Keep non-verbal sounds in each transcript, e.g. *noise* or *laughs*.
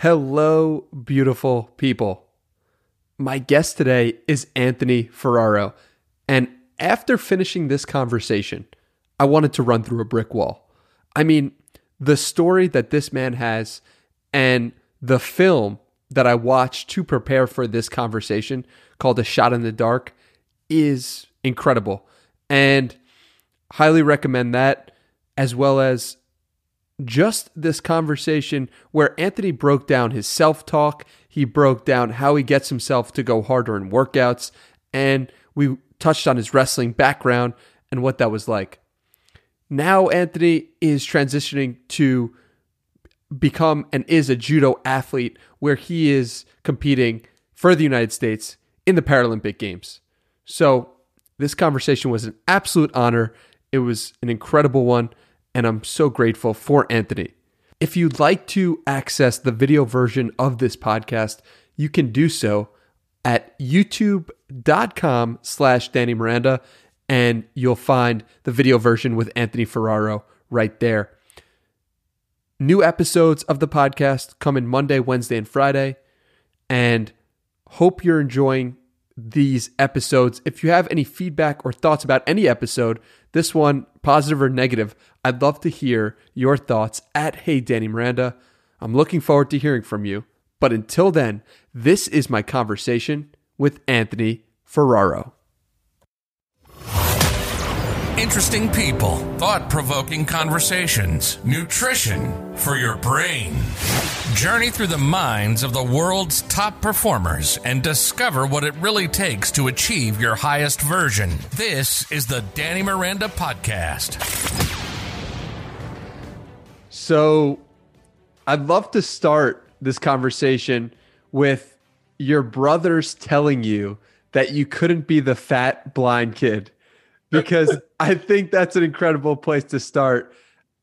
Hello, beautiful people. My guest today is Anthony Ferraro. And after finishing this conversation, I wanted to run through a brick wall. I mean, the story that this man has and the film that I watched to prepare for this conversation called A Shot in the Dark is incredible. And highly recommend that, as well as just this conversation where Anthony broke down his self talk. He broke down how he gets himself to go harder in workouts. And we touched on his wrestling background and what that was like. Now, Anthony is transitioning to become and is a judo athlete where he is competing for the United States in the Paralympic Games. So, this conversation was an absolute honor. It was an incredible one and I'm so grateful for Anthony. If you'd like to access the video version of this podcast, you can do so at youtube.com slash Danny Miranda, and you'll find the video version with Anthony Ferraro right there. New episodes of the podcast come in Monday, Wednesday, and Friday, and hope you're enjoying these episodes. If you have any feedback or thoughts about any episode, this one, positive or negative, I'd love to hear your thoughts at Hey Danny Miranda. I'm looking forward to hearing from you. But until then, this is my conversation with Anthony Ferraro. Interesting people, thought provoking conversations, nutrition for your brain. Journey through the minds of the world's top performers and discover what it really takes to achieve your highest version. This is the Danny Miranda Podcast. So, I'd love to start this conversation with your brothers telling you that you couldn't be the fat blind kid because I think that's an incredible place to start.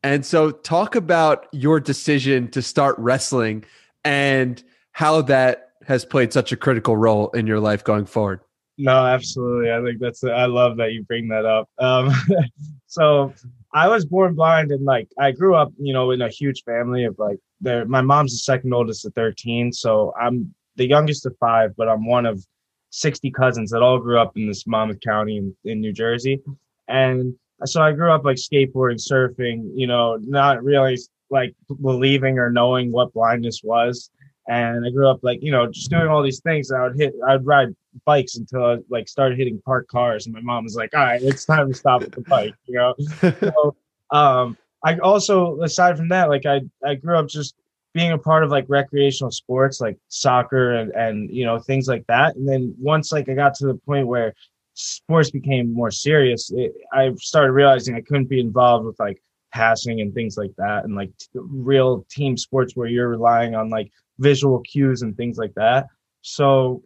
And so, talk about your decision to start wrestling and how that has played such a critical role in your life going forward. No, absolutely. I think that's, I love that you bring that up. Um, *laughs* so, I was born blind and like I grew up, you know, in a huge family of like there my mom's the second oldest of 13. So I'm the youngest of five, but I'm one of 60 cousins that all grew up in this Monmouth County in, in New Jersey. And so I grew up like skateboarding, surfing, you know, not really like believing or knowing what blindness was. And I grew up like, you know, just doing all these things. I would hit, I'd ride bikes until I like started hitting parked cars. And my mom was like, all right, it's time to stop with the bike, you know? *laughs* so, um, I also, aside from that, like I, I grew up just being a part of like recreational sports, like soccer and, and, you know, things like that. And then once like I got to the point where sports became more serious, it, I started realizing I couldn't be involved with like passing and things like that, and like t- real team sports where you're relying on like visual cues and things like that. So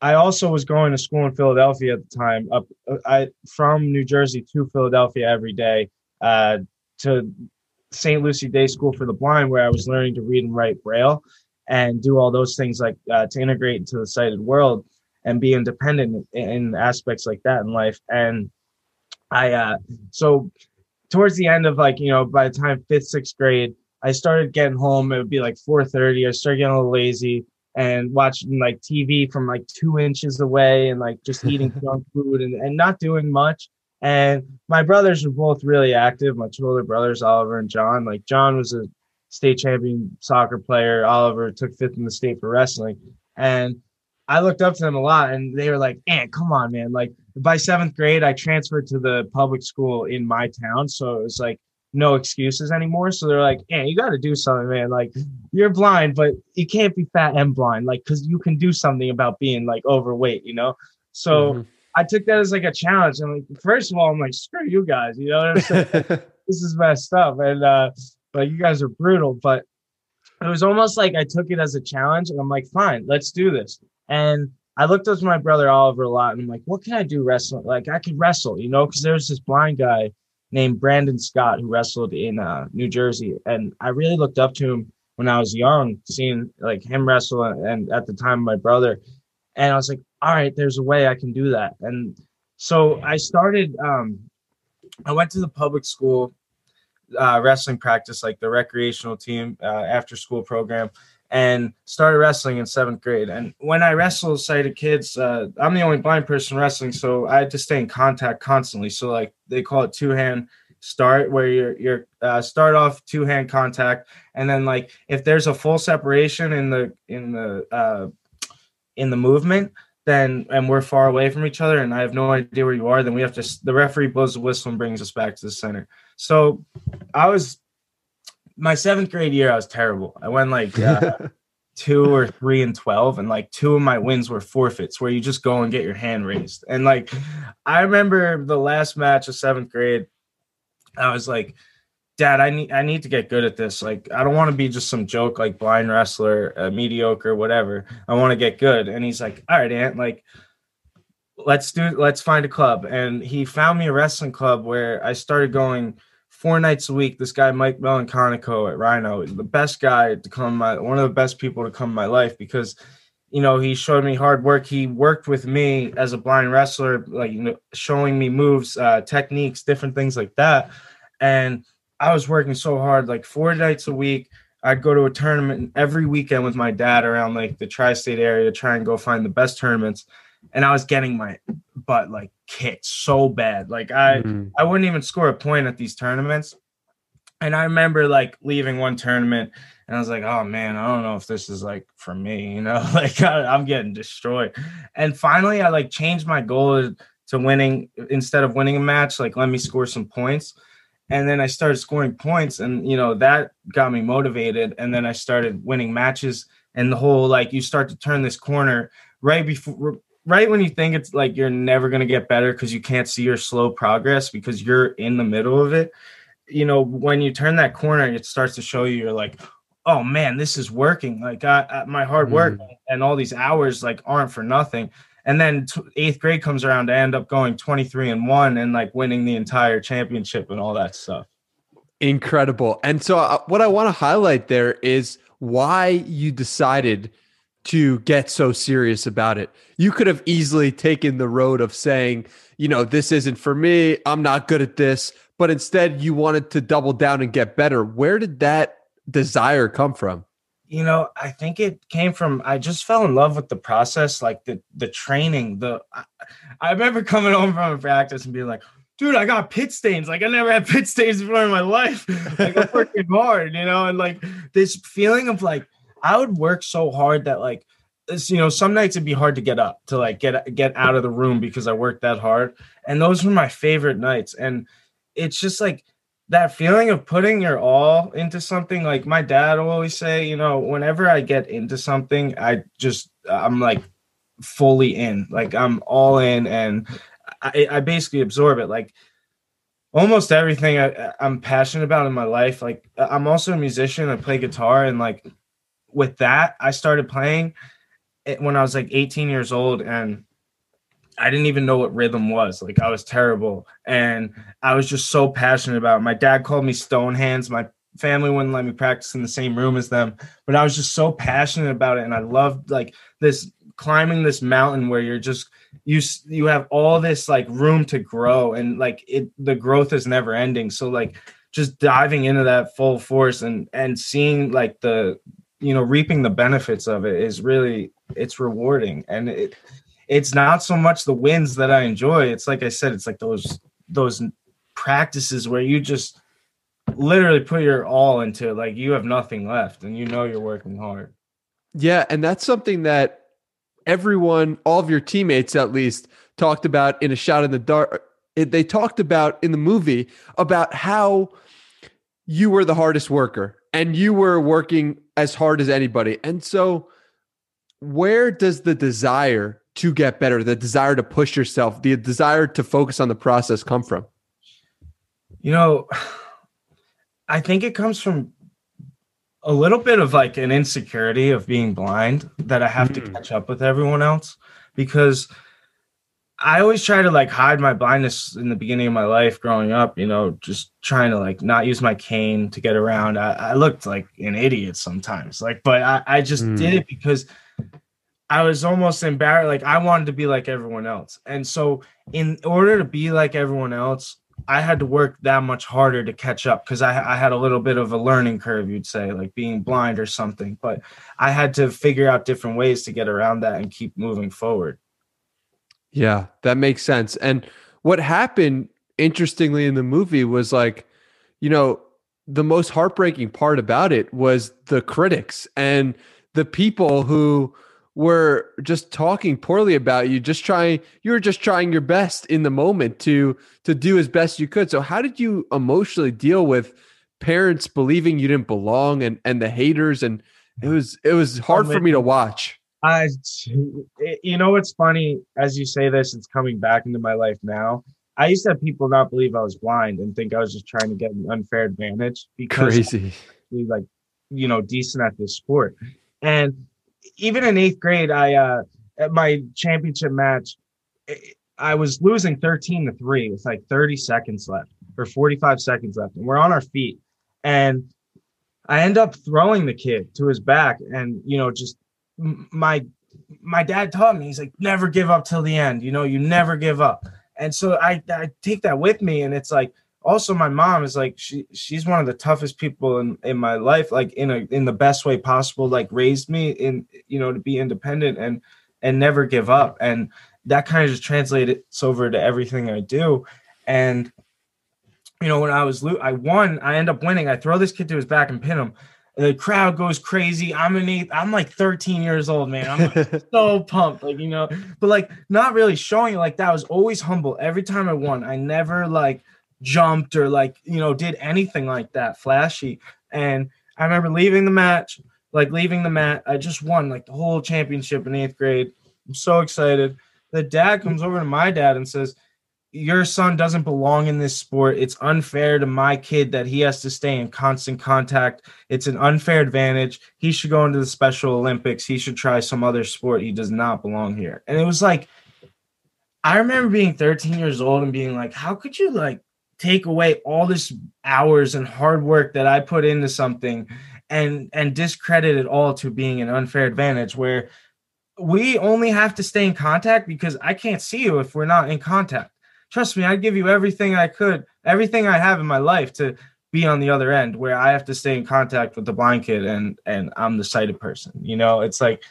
I also was going to school in Philadelphia at the time, up I from New Jersey to Philadelphia every day uh, to St. Lucy Day School for the Blind, where I was learning to read and write Braille and do all those things like uh, to integrate into the sighted world and be independent in, aspects like that in life. And I, uh, so towards the end of like, you know, by the time fifth, sixth grade, I started getting home. It would be like 4:30. I started getting a little lazy and watching like TV from like two inches away and like just eating *laughs* junk food and, and not doing much. And my brothers were both really active. My two older brothers, Oliver and John. Like John was a state champion soccer player. Oliver took fifth in the state for wrestling. And I looked up to them a lot and they were like, Ant, come on, man. Like by seventh grade, I transferred to the public school in my town. So it was like no excuses anymore. So they're like, Ant, you got to do something, man. Like you're blind, but you can't be fat and blind. Like, cause you can do something about being like overweight, you know? So mm-hmm. I took that as like a challenge. And like, first of all, I'm like, screw you guys, you know what I'm saying? *laughs* this is messed up. And, uh, but you guys are brutal. But it was almost like I took it as a challenge and I'm like, fine, let's do this. And I looked up to my brother Oliver a lot and I'm like, what can I do wrestling? Like I could wrestle, you know, because there was this blind guy named Brandon Scott who wrestled in uh, New Jersey. And I really looked up to him when I was young, seeing like him wrestle and at the time my brother. And I was like, all right, there's a way I can do that. And so I started um I went to the public school uh, wrestling practice, like the recreational team uh, after school program, and started wrestling in seventh grade. And when I wrestle sighted kids, uh, I'm the only blind person wrestling, so I had to stay in contact constantly. So like they call it two hand start, where you're you're uh, start off two hand contact, and then like if there's a full separation in the in the uh, in the movement, then and we're far away from each other and I have no idea where you are, then we have to the referee blows the whistle and brings us back to the center. So I was my seventh grade year, I was terrible. I went like uh, *laughs* two or three and 12, and like two of my wins were forfeits where you just go and get your hand raised. And like I remember the last match of seventh grade, I was like, Dad, I need I need to get good at this. Like, I don't want to be just some joke like blind wrestler, uh, mediocre, whatever. I want to get good. And he's like, All right, Ant, like, let's do let's find a club. And he found me a wrestling club where I started going four nights a week. This guy, Mike Melanconico at Rhino, the best guy to come my one of the best people to come in my life because you know he showed me hard work. He worked with me as a blind wrestler, like you know, showing me moves, uh, techniques, different things like that. And I was working so hard, like four nights a week. I'd go to a tournament every weekend with my dad around like the tri-state area to try and go find the best tournaments. And I was getting my butt like kicked so bad. Like I mm-hmm. I wouldn't even score a point at these tournaments. And I remember like leaving one tournament and I was like, oh man, I don't know if this is like for me, you know, *laughs* like I, am getting destroyed. And finally, I like changed my goal to winning instead of winning a match, like let me score some points and then I started scoring points, and you know that got me motivated. And then I started winning matches, and the whole like you start to turn this corner right before, right when you think it's like you're never gonna get better because you can't see your slow progress because you're in the middle of it. You know, when you turn that corner, it starts to show you you're like, oh man, this is working. Like I, I, my hard work mm. and all these hours like aren't for nothing and then t- eighth grade comes around to end up going 23 and 1 and like winning the entire championship and all that stuff. Incredible. And so uh, what i want to highlight there is why you decided to get so serious about it. You could have easily taken the road of saying you know this isn't for me. I'm not good at this. But instead you wanted to double down and get better. Where did that desire come from you know i think it came from i just fell in love with the process like the the training the i, I remember coming home from a practice and being like dude i got pit stains. Like i never had pit stains before in my life. *laughs* Like i'm working hard you know and like this feeling of like i would work so hard that like you know some nights it'd be hard to get up to like get get out of the room because i worked that hard and those were my favorite nights and it's just like that feeling of putting your all into something like my dad will always say you know whenever i get into something i just i'm like fully in like i'm all in and i, I basically absorb it like almost everything I, i'm passionate about in my life like i'm also a musician i play guitar and like with that i started playing eh, when i was like 18 years old and I didn't even know what rhythm was. Like I was terrible. And I was just so passionate about it. My dad called me stone hands. My family wouldn't let me practice in the same room as them. But I was just so passionate about it. And I loved like this climbing this mountain where you're just you you have all this like room to grow and like it the growth is never ending. So like just diving into that full force and and seeing like the you know reaping the benefits of it is really it's rewarding and it it's not so much the wins that I enjoy. It's like I said, it's like those those practices where you just literally put your all into it, like you have nothing left and you know you're working hard. Yeah, and that's something that everyone, all of your teammates at least, talked about in a shot in the dark. Uh, they talked about in the movie about how you were the hardest worker and you were working as hard as anybody. And so, where does the desire to get better, the desire to push yourself, the desire to focus on the process come from? You know, I think it comes from a little bit of like an insecurity of being blind that I have mm. to hmm. catch up with everyone else because I always try to like hide my blindness in the beginning of my life growing up, you know, just trying to like not use my cane to get around. I, I looked like an idiot sometimes, like, but I, I just mm. did hmm. it because I was almost embarrassed. Like I wanted to be like everyone else. And so in order to be like everyone else, I had to work that much harder to catch up because I, I had a little bit of a learning curve, you'd say, like being blind or something. But I had to figure out different ways to get around that and keep moving forward. Yeah, that makes sense. And what happened, interestingly, in the movie was like, you know, the most heartbreaking part about it was the critics and the people who were just talking poorly about you just trying you were just trying your best in the moment to to do as best you could. So how did you emotionally deal with parents believing you didn't belong and and the haters? And it was it was oh, hard for me to watch. I you know what's funny? As you say this it's coming back into my life now. I used to have people not believe i was blind and think i was just trying to get an unfair advantage because crazy. Like you know decent at this sport. And even in eighth grade, I uh at my championship match, I was losing 13 to 3 with like 30 seconds left or 45 seconds left. And we're on our feet. And I end up throwing the kid to his back. And, you know, just my my dad taught me, he's like, never give up till the end. You know, you never give up. And so I, I take that with me. And it's like, also my mom is like she she's one of the toughest people in in my life like in a in the best way possible like raised me in you know to be independent and and never give up and that kind of just translates over to everything i do and you know when i was lo- i won i end up winning i throw this kid to his back and pin him the crowd goes crazy. I'm an eighth. I'm like 13 years old, man. I'm *laughs* so pumped, like you know, but like not really showing it like that. I was always humble every time I won. I never like jumped or like you know did anything like that flashy. And i remember leaving the match like leaving the mat i just won like the whole championship in eighth grade. I'm so excited. The dad comes over to my dad and says your son doesn't belong in this sport. It's unfair to my kid that he has to stay in constant contact. It's an unfair advantage. He should go into the special olympics. He should try some other sport. He does not belong here. And it was like i remember being 13 years old and being like how could you like take away all this hours and hard work that I put into something and and discredit it all to being an unfair advantage where we only have to stay in contact because I can't see you if we're not in contact. Trust me, I'd give you everything I could, everything I have in my life to be on the other end where I have to stay in contact with the blind kid and and I'm the sighted person. You know, it's like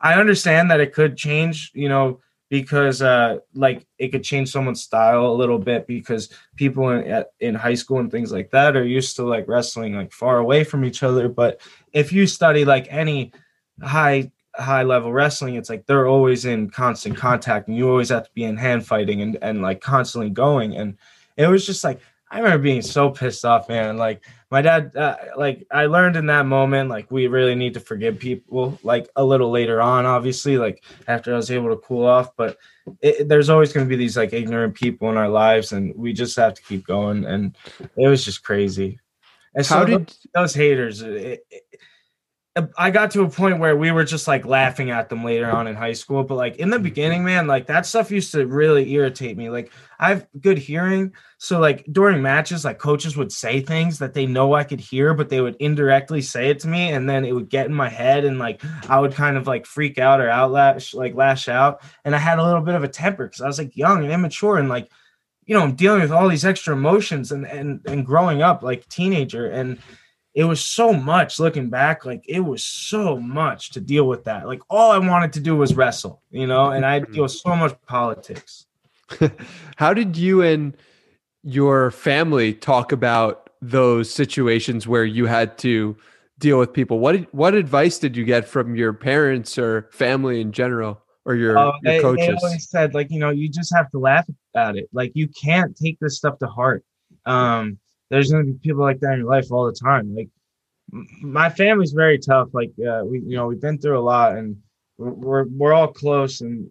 I understand that it could change, you know, because uh like it could change someone's style a little bit because people in in high school and things like that are used to like wrestling like far away from each other. But if you study like any high high level wrestling it's like they're always in constant contact and you always have to be in hand fighting and and like constantly going. And it was just like I remember being so pissed off, man. Like my dad, uh, like I learned in that moment, like we really need to forgive people. Like a little later on, obviously, like after I was able to cool off. But it, there's always going to be these like ignorant people in our lives, and we just have to keep going. And it was just crazy. And so How did those haters? It, it, Uh, I got to a point where we were just like laughing at them later on in high school, but like in the mm-hmm. beginning, man, like that stuff used to really irritate me. Like I have good hearing, so like during matches, like coaches would say things that they know I could hear, but they would indirectly say it to me, and then it would get in my head, and like I would kind of like freak out or outlash, like lash out, and I had a little bit of a temper because I was like young and immature, and like you know I'm dealing with all these extra emotions and and and growing up like teenager and it was so much looking back like it was so much to deal with that. Like all i wanted to do was wrestle you know and i deal with so much politics. *laughs* How did you and your family talk about those situations where you had to deal with people? What what advice did you get from your parents or family in general or your, uh, your they, coaches? they always said like you know you just have to laugh at it. Like you can't take this stuff to heart. Um there's going to be people like that in your life all the time. Like my family's very tough. Like uh, we, you know, we've been through a lot, and we're we're all close, and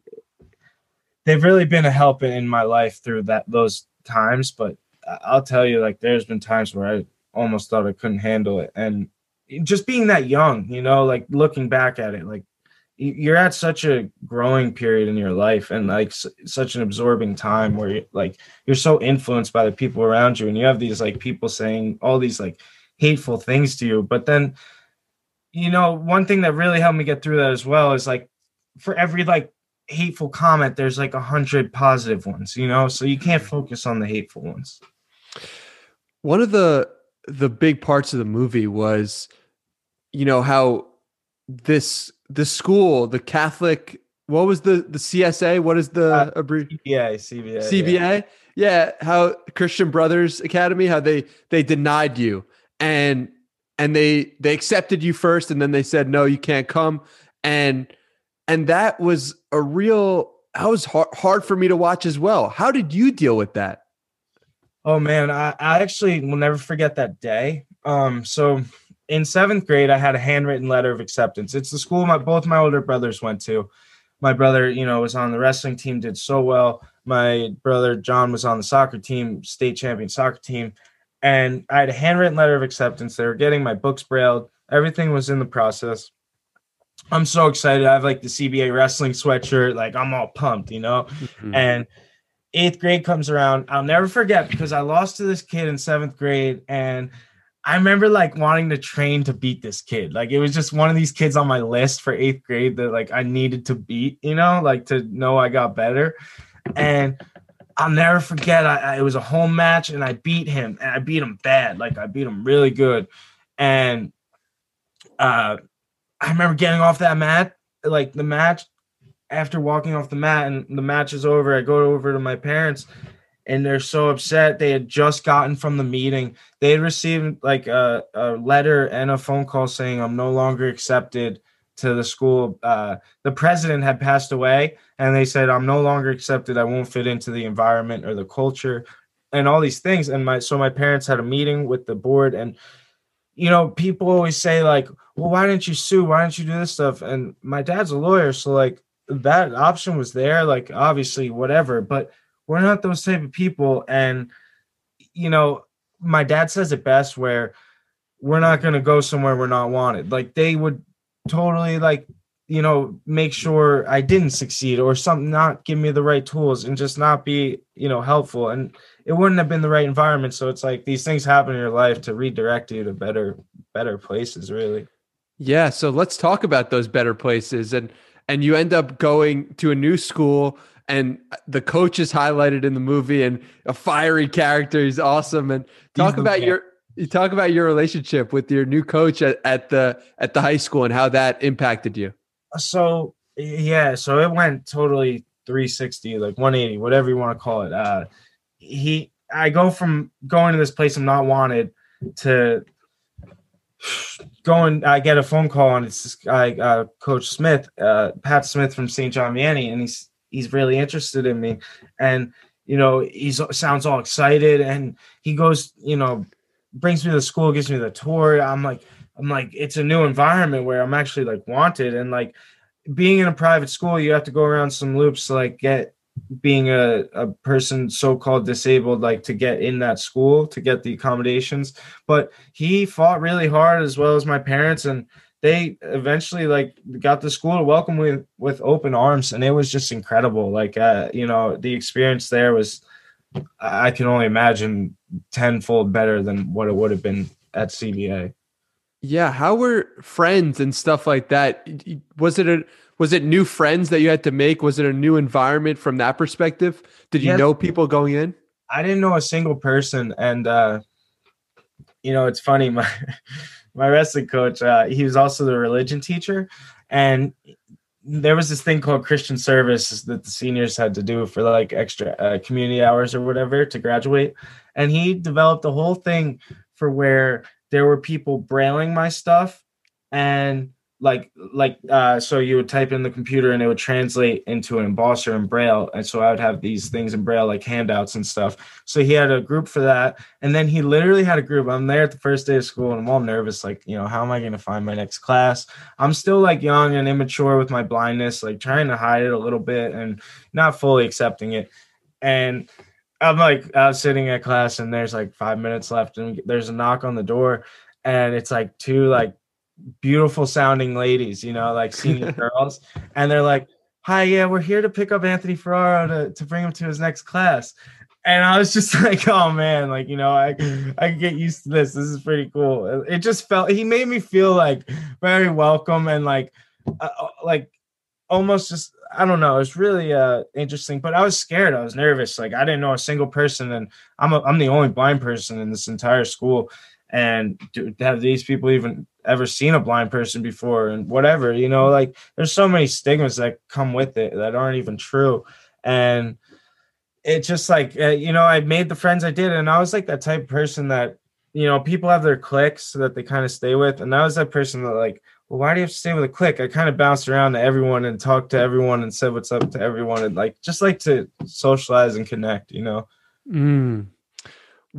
they've really been a help in my life through that those times. But I'll tell you, like there's been times where I almost thought I couldn't handle it, and just being that young, you know, like looking back at it, like you're at such a growing period in your life and like s- such an absorbing time where you like you're so influenced by the people around you and you have these like people saying all these like hateful things to you but then you know one thing that really helped me get through that as well is like for every like hateful comment, there's like a hundred positive ones, you know. So you can't mm-hmm. focus on the hateful ones. One of the the big parts of the movie was, you know, how this the school, the Catholic, what was the the CSA? What is the Uh, abbreviation? CBA, CBA, CBA. Yeah, how Christian Brothers Academy, how they they denied you and and they they accepted you first and then they said no, you can't come and and that was a real that was hard, hard for me to watch as well. How did you deal with that? Oh man, I, I actually will never forget that day. Um, so in seventh grade, I had a handwritten letter of acceptance. It's the school my both my older brothers went to. My brother, you know, was on the wrestling team, did so well. My brother John was on the soccer team, state champion soccer team, and I had a handwritten letter of acceptance. They were getting my books brailled. Everything was in the process. I'm so excited. I have like the CBA wrestling sweatshirt. Like I'm all pumped, you know. Mm-hmm. And eighth grade comes around. I'll never forget because I lost to this kid in seventh grade. And I remember like wanting to train to beat this kid. Like it was just one of these kids on my list for eighth grade that like I needed to beat, you know, like to know I got better. And I'll never forget. I, I it was a home match and I beat him and I beat him bad. Like I beat him really good. And uh I remember getting off that mat, like the match after walking off the mat and the match is over, I go over to my parents and they're so upset. They had just gotten from the meeting. They had received like a, a letter and a phone call saying I'm no longer accepted to the school. Uh, the president had passed away and they said I'm no longer accepted. I won't fit into the environment or the culture and all these things. And my so my parents had a meeting with the board and you know, people always say like, well, why didn't you sue? Why didn't you do this stuff? And my dad's a lawyer, so like that option was there, like obviously whatever, but we're not those type of people. And you know, my dad says it best where we're not gonna go somewhere we're not wanted. Like they would totally like you know make sure i didn't succeed or something not give me the right tools and just not be you know helpful and it wouldn't have been the right environment so it's like these things happen in your life to redirect you to better better places really Yeah, so let's talk about those better places and and you end up going to a new school and the coach is highlighted in the movie and a fiery character. He's awesome. And talk the about your you talk about your relationship with your new coach at, at the at the high school and how that impacted you. so yeah so it went totally 360 like 180 whatever you want to call it. Uh he i go from going to this place i'm not wanted to going i get a phone call and it's this guy uh coach smith uh pat smith from st john vianney and he's he's really interested in me. And you know he sounds all excited and he goes you know brings me to the school gives me the tour. I'm like i'm like it's a new environment where i'm actually like wanted. And like being in a private school you have to go around some loops to like get being a, a person so-called disabled like to get in that school to get the accommodations. But he fought really hard as well as my parents and they eventually like got the school to welcome me with, with open arms and it was just incredible like uh you know the experience there was i can only imagine tenfold better than what it would have been at cba Yeah, how were friends and stuff like that? Was it a was it new friends that you had to make? Was it a new environment from that perspective? Did you Yes. know people going in? I didn't know a single person, and uh, you know, it's funny. My *laughs* my wrestling coach, uh, he was also the religion teacher, and there was this thing called Christian service that the seniors had to do for like extra uh, community hours or whatever to graduate, and he developed a whole thing for where there were people brailing my stuff, and like like uh so you would type in the computer and it would translate into an embosser in braille. And so i would have these things in braille like handouts and stuff. So he had a group for that. And then he literally had a group. I'm there at the first day of school and i'm all nervous like you know how am i going to find my next class? I'm still like young and immature with my blindness like trying to hide it a little bit and not fully accepting it. And i'm like i was sitting at class and there's like five minutes left and there's a knock on the door. And it's like two like beautiful sounding ladies, you know, like senior *laughs* girls, and they're like, "Hi, yeah, we're here to pick up Anthony Ferraro to to bring him to his next class." And I was just *laughs* like, "Oh man, like you know, I I can get used to this. This is pretty cool." It just felt he made me feel like very welcome and like uh, like almost just I don't know. It's really uh interesting, but I was scared. I was nervous. Like I didn't know a single person, and I'm a, I'm the only blind person in this entire school. And to have these people even ever seen a blind person before, and whatever, you know, like there's so many stigmas that come with it that aren't even true, and it's just like uh, you know, I made the friends I did, and I was like that type of person that you know people have their cliques that they kind of stay with, and I was that person that like well, why do you have to stay with a clique? I kind of bounced around to everyone and talked to everyone and said what's up to everyone and like just like to socialize and connect, you know. Mm.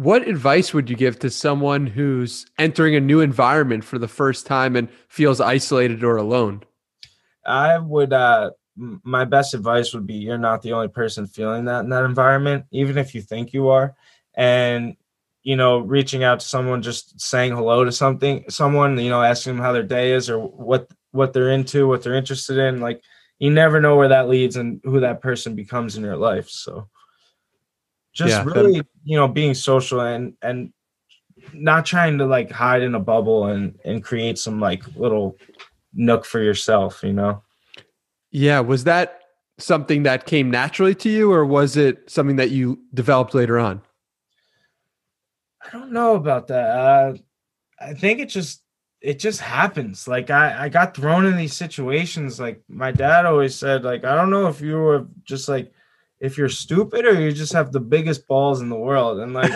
What advice would you give to someone who's entering a new environment for the first time and feels isolated or alone? I would uh my best advice would be you're not the only person feeling that in that environment, even if you think you are. And you know, reaching out to someone, just saying hello to something, someone, you know, asking them how their day is or what what they're into, what they're interested in. Like you never know where that leads and who that person becomes in your life. So just yeah, really, that... you know, being social and and not trying to like hide in a bubble and and create some like little nook for yourself, you know. Yeah, was that something that came naturally to you or was it something that you developed later on? I don't know about that. Uh, I think it just it just happens. Like I I got thrown in these situations. Like my dad always said, like I don't know if you were just like if you're stupid or you just have the biggest balls in the world, and like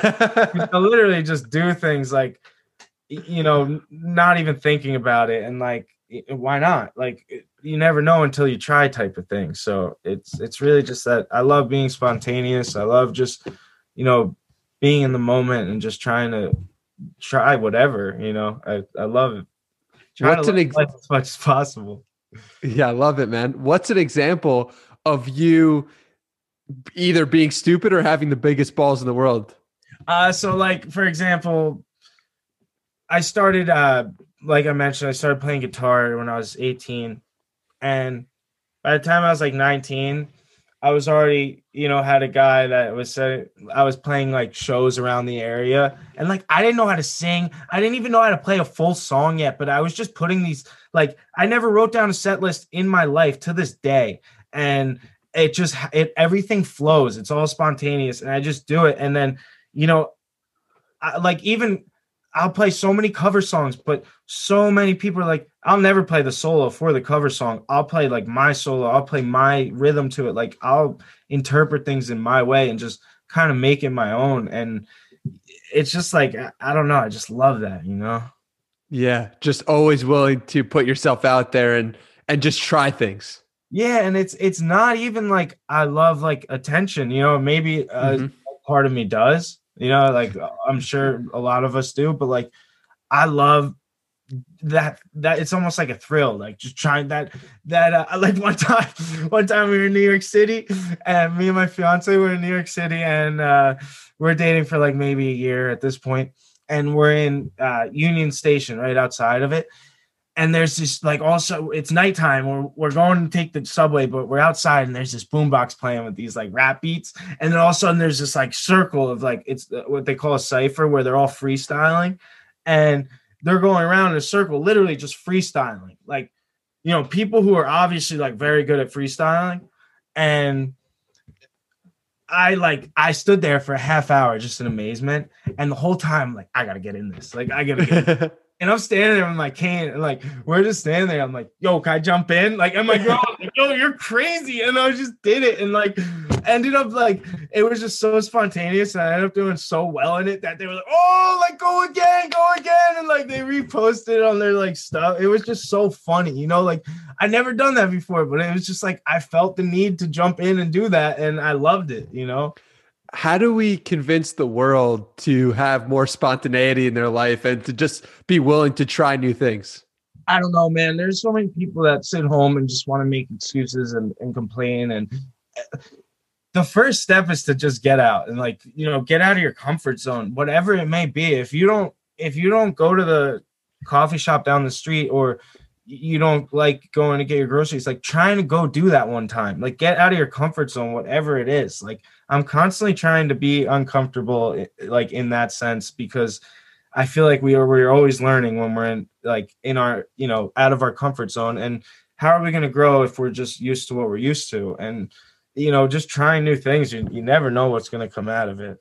you *laughs* literally just do things like you know not even thinking about it, and like why not? Like you never know until you try, type of thing. So it's it's really just that I love being spontaneous. I love just you know being in the moment and just trying to try whatever, you know. I, I love it. Try What's to an ex- as much as possible. Yeah, I love it, man. What's an example of you either being stupid or having the biggest balls in the world? Uh so like for example, I started uh like I mentioned, I started playing guitar when I was 18. And by the time I was like 19, I was already, you know, had a guy that was uh, I was playing like shows around the area, and like I didn't know how to sing. I didn't even know how to play a full song yet, but I was just putting these like I never wrote down a set list in my life to this day, and it just it everything flows. It's all spontaneous, and I just do it, and then you know, I, like even I'll play so many cover songs, but so many people are like, I'll never play the solo for the cover song. I'll play like my solo. I'll play my rhythm to it. Like I'll interpret things in my way and just kind of make it my own. And it's just like I don't know. I just love that, you know. Yeah, just always willing to put yourself out there and and just try things. Yeah, and it's it's not even like I love like attention. You know, maybe uh, mm-hmm. part of me does you know, like I'm sure a lot of us do, but like I love that that it's almost like a thrill like just trying that that uh, *laughs* like one time one time we were in new york city and me and my fiance were in new york city and uh we're dating for like maybe a year at this point and we're in uh union station right outside of it and there's this like also it's nighttime we're, we're going to take the subway but we're outside and there's this boombox playing with these like rap beats. And then all of a sudden there's this like circle of like it's uh, what they call a cipher where they're all freestyling. And they're going around in a circle literally just freestyling. Like you know people who are obviously like very good at freestyling. And I like I stood there for a half hour just in amazement, and the whole time like I gotta get in this, like I gotta get. *laughs* And I'm standing there with my cane, and like we're just standing there. I'm like, "Yo, can I jump in?" Like, I'm like, "Yo, *laughs* yo, you're crazy!" And I just did it, and like ended up like it was just so spontaneous, and I ended up doing so well in it that they were like, "Oh, like go again, go again," and like they reposted on their like stuff. It was just so funny, you know. Like I never done that before, but it was just like I felt the need to jump in and do that, and I loved it, you know how do we convince the world to have more spontaneity in their life and to just be willing to try new things? I don't know, man. There's so many people that sit home and just want to make excuses and, and complain. And the first step is to just get out and like, you know, get out of your comfort zone, whatever it may be. If you don't, if you don't go to the coffee shop down the street or you don't like going to get your groceries, like trying to go do that one time, like get out of your comfort zone, whatever it is. Like I'm constantly trying to be uncomfortable, like in that sense, because I feel like we are we're always learning when we're in like in our you know out of our comfort zone, and how are we going to grow if we're just used to what we're used to? And you know, just trying new things, you, you never know what's going to come out of it.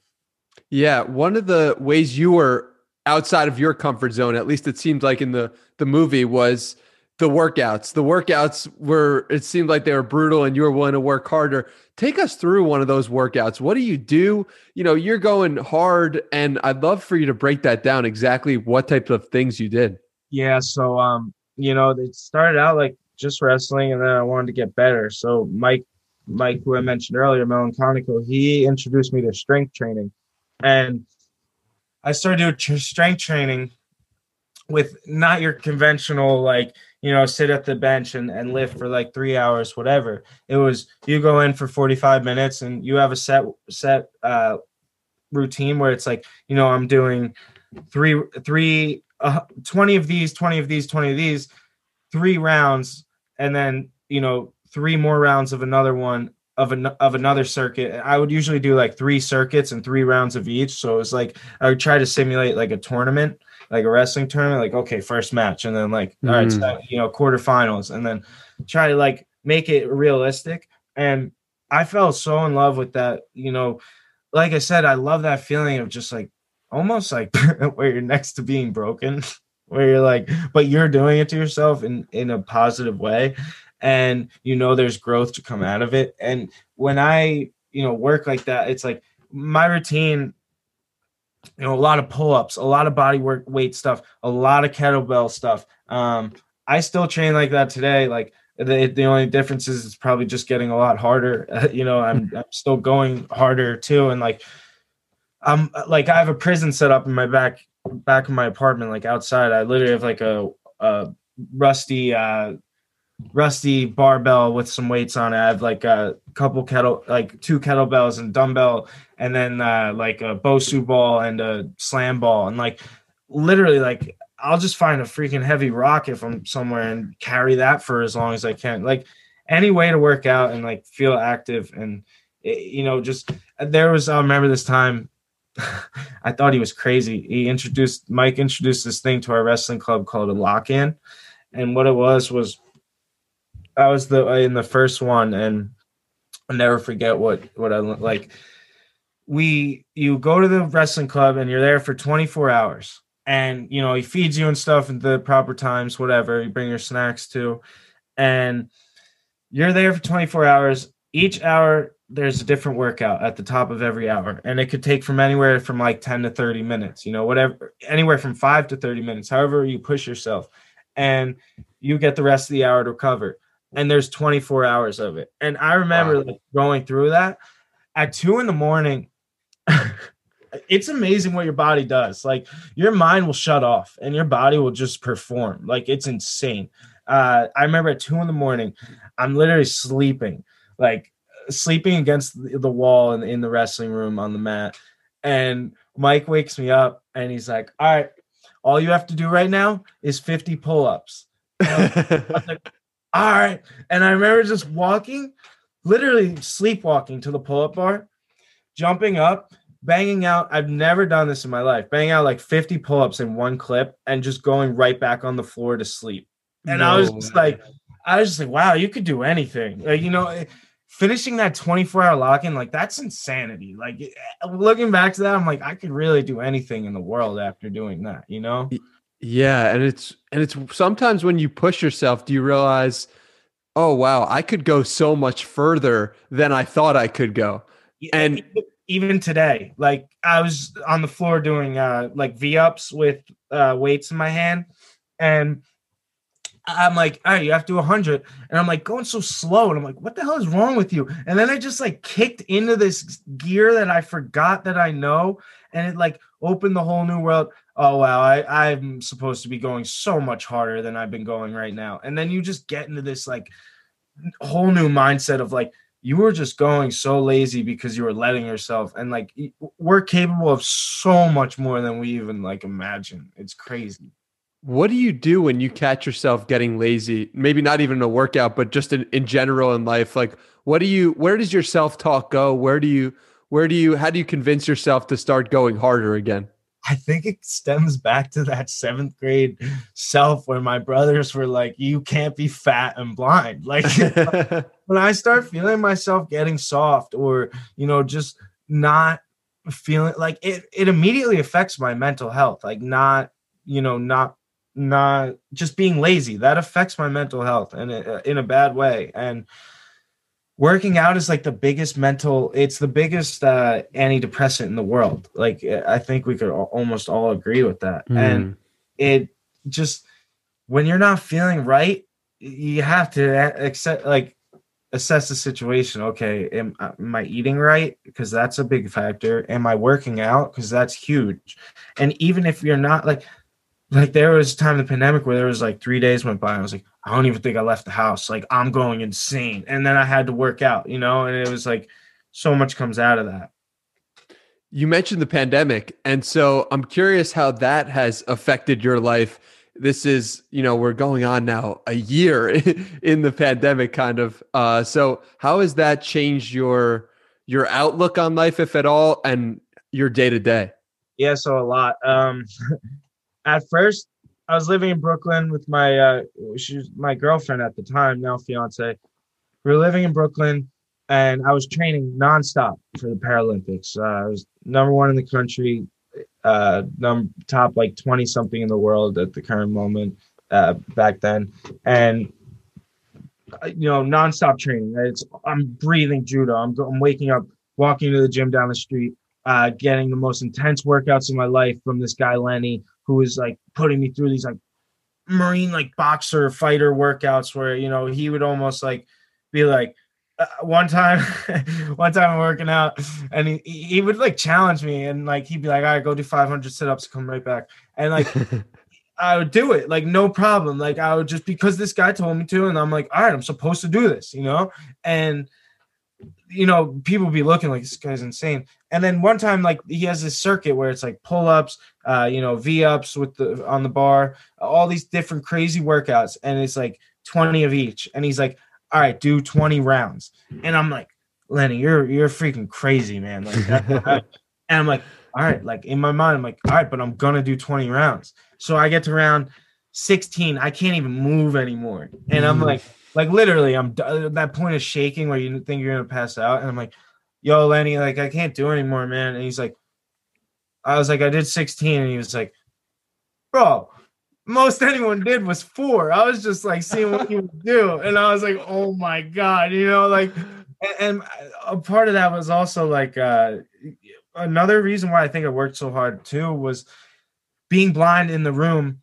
Yeah, one of the ways you were outside of your comfort zone, at least it seemed like in the the movie, was the workouts. The workouts were it seemed like they were brutal, and you were willing to work harder. Take us through one of those workouts. What do you do? You know, you're going hard, and I'd love for you to break that down. Exactly what types of things you did. Yeah, so um, you know, it started out like just wrestling, and then I wanted to get better. So Mike, Mike, who I mentioned earlier, Melanconico, he introduced me to strength training, and I started doing strength training with not your conventional like you know sit at the bench and, and lift for like three hours whatever it was you go in for 45 minutes and you have a set set uh routine where it's like you know i'm doing three three uh, 20 of these 20 of these 20 of these three rounds and then you know three more rounds of another one of an of another circuit. I would usually do like three circuits and three rounds of each. So it was like I would try to simulate like a tournament, like a wrestling tournament. Like okay, first match, and then like mm. all right, so, you know, quarterfinals, and then try to like make it realistic. And I fell so in love with that. You know, like I said, I love that feeling of just like almost like *laughs* where you're next to being broken. *laughs* where you're like but you're doing it to yourself in in a positive way and you know there's growth to come out of it and when i you know work like that it's like my routine you know a lot of pull-ups a lot of body work weight stuff a lot of kettlebell stuff. Um i still train like that today like the, the only difference is it's probably just getting a lot harder *laughs* you know I'm, I'm still going harder too and like i'm like i have a prison set up in my back back of my apartment like outside. I literally have like a, a rusty uh rusty barbell with some weights on it. I have like a couple kettle, like two kettlebells and dumbbell, and then uh, like a Bosu ball and a slam ball, and like literally like I'll just find a freaking heavy rock if I'm somewhere and carry that for as long as I can. Like any way to work out and like feel active and it, you know just there was I remember this time *laughs* I thought he was crazy. He introduced Mike introduced this thing to our wrestling club called a lock in. And what it was was I was the in the first one, and I'll never forget what what I like. We you go to the wrestling club and you're there for 24 hours, and you know he feeds you and stuff at the proper times, whatever. You bring your snacks too, and you're there for 24 hours. Each hour there's a different workout at the top of every hour and it could take from anywhere from like 10 to 30 minutes you know whatever anywhere from 5 to 30 minutes however you push yourself and you get the rest of the hour to recover and there's 24 hours of it. And I remember wow. like, going through that at two in the morning. *laughs* it's amazing what your body does. Like your mind will shut off and your body will just perform. Like it's insane. Uh, I remember at two in the morning, I'm literally sleeping, like sleeping against the wall in, in the wrestling room on the mat. And Mike wakes me up and he's like, All right, all you have to do right now is 50 pull ups. like, *laughs* all right. And I remember just walking, literally sleepwalking to the pull up bar, jumping up, banging out. I've never done this in my life, banging out like 50 pull ups in one clip and just going right back on the floor to sleep. And no I was just like, I was just like, wow, you could do anything. Like, you know, eh, finishing that 24 hour lock in, like, that's insanity. Like, eh, looking back to that, I'm like, I could really do anything in the world after doing that, you know? Yeah, and it's and it's sometimes when you push yourself, do you realize, oh wow, I could go so much further than I thought I could go. And even today, like I was on the floor doing uh like V ups with uh weights in my hand, and I'm like, all right, you have to do 100. And I'm like, going so slow. And I'm like, what the hell is wrong with you? And then I just like kicked into this gear that I forgot that I know. And it like opened the whole new world oh wow I, i'm supposed to be going so much harder than i've been going right now. And then you just get into this like whole new mindset of like you were just going so lazy because you were letting yourself. And like we're capable of so much more than we even like imagine. It's crazy. What do you do when you catch yourself getting lazy? Maybe not even a workout but just in, in general in life. Like what do you where does your self-talk go? Where do you where do you how do you convince yourself to start going harder again I think it stems back to that seventh grade self where my brothers were like, you can't be fat and blind. *laughs* Like *laughs* when I start feeling myself getting soft or, you know, just not feeling like it, it immediately affects my mental health. Like not, you know, not, not just being lazy. That affects my mental health and in a bad way. And, working out is like the biggest mental it's the biggest uh antidepressant in the world. Like i think we could almost all agree with that. Mm. and it just when you're not feeling right you have to accept like assess the situation. Okay am, am i eating right? Because that's a big factor. Am i working out? Because that's huge. And even if you're not like like there was a time in the pandemic where there was like three days went by i was like I don't even think I left the house. Like I'm going insane. And then I had to work out, you know, and it was like so much comes out of that. You mentioned the pandemic. And so I'm curious how that has affected your life. This is, you know, we're going on now a year *laughs* in the pandemic kind of. Uh, so how has that changed your your outlook on life, if at all, and your day to day? Yeah, so a lot. Um *laughs* at first I was living in Brooklyn with my uh she was my girlfriend at the time, now fiance. We were living in Brooklyn and I was training nonstop for the Paralympics. Uh, I was number one in the country, uh num top like 20 something in the world at the current moment uh back then. And uh, you know, nonstop training. It's I'm breathing judo. I'm I'm waking up, walking to the gym down the street, uh, getting the most intense workouts of my life from this guy Lenny, who was like putting me through these like marine like boxer fighter workouts where you know he would almost like be like uh, one time *laughs* one time I'm working out and he, he would like challenge me and like he'd be like all right go do 500 sit-ups come right back. And like *laughs* I would do it like no problem. Like I would just because this guy told me to and I'm like all right I'm supposed to do this you know? And you know, people be looking like this guy's insane. And then one time, like he has this circuit where it's like pull ups, uh, you know, V ups with the on the bar, all these different crazy workouts, and it's like twenty of each. And he's like, "All right, do twenty rounds." And I'm like, "Lenny, you're you're freaking crazy, man!" Like, *laughs* and I'm like, "All right," like in my mind, I'm like, "All right," but I'm gonna do twenty rounds. So I get to round sixteen, I can't even move anymore, and I'm like like literally, I'm that point of shaking where you think you're gonna pass out, and I'm like, "Yo, Lenny, like I can't do anymore, man." And he's like, "I was like, I did 16," and he was like, "Bro, most anyone did was four. I was just like seeing what he would do, and I was like, "Oh my god," you know, like, and, and a part of that was also like uh, another reason why I think I worked so hard too was being blind in the room.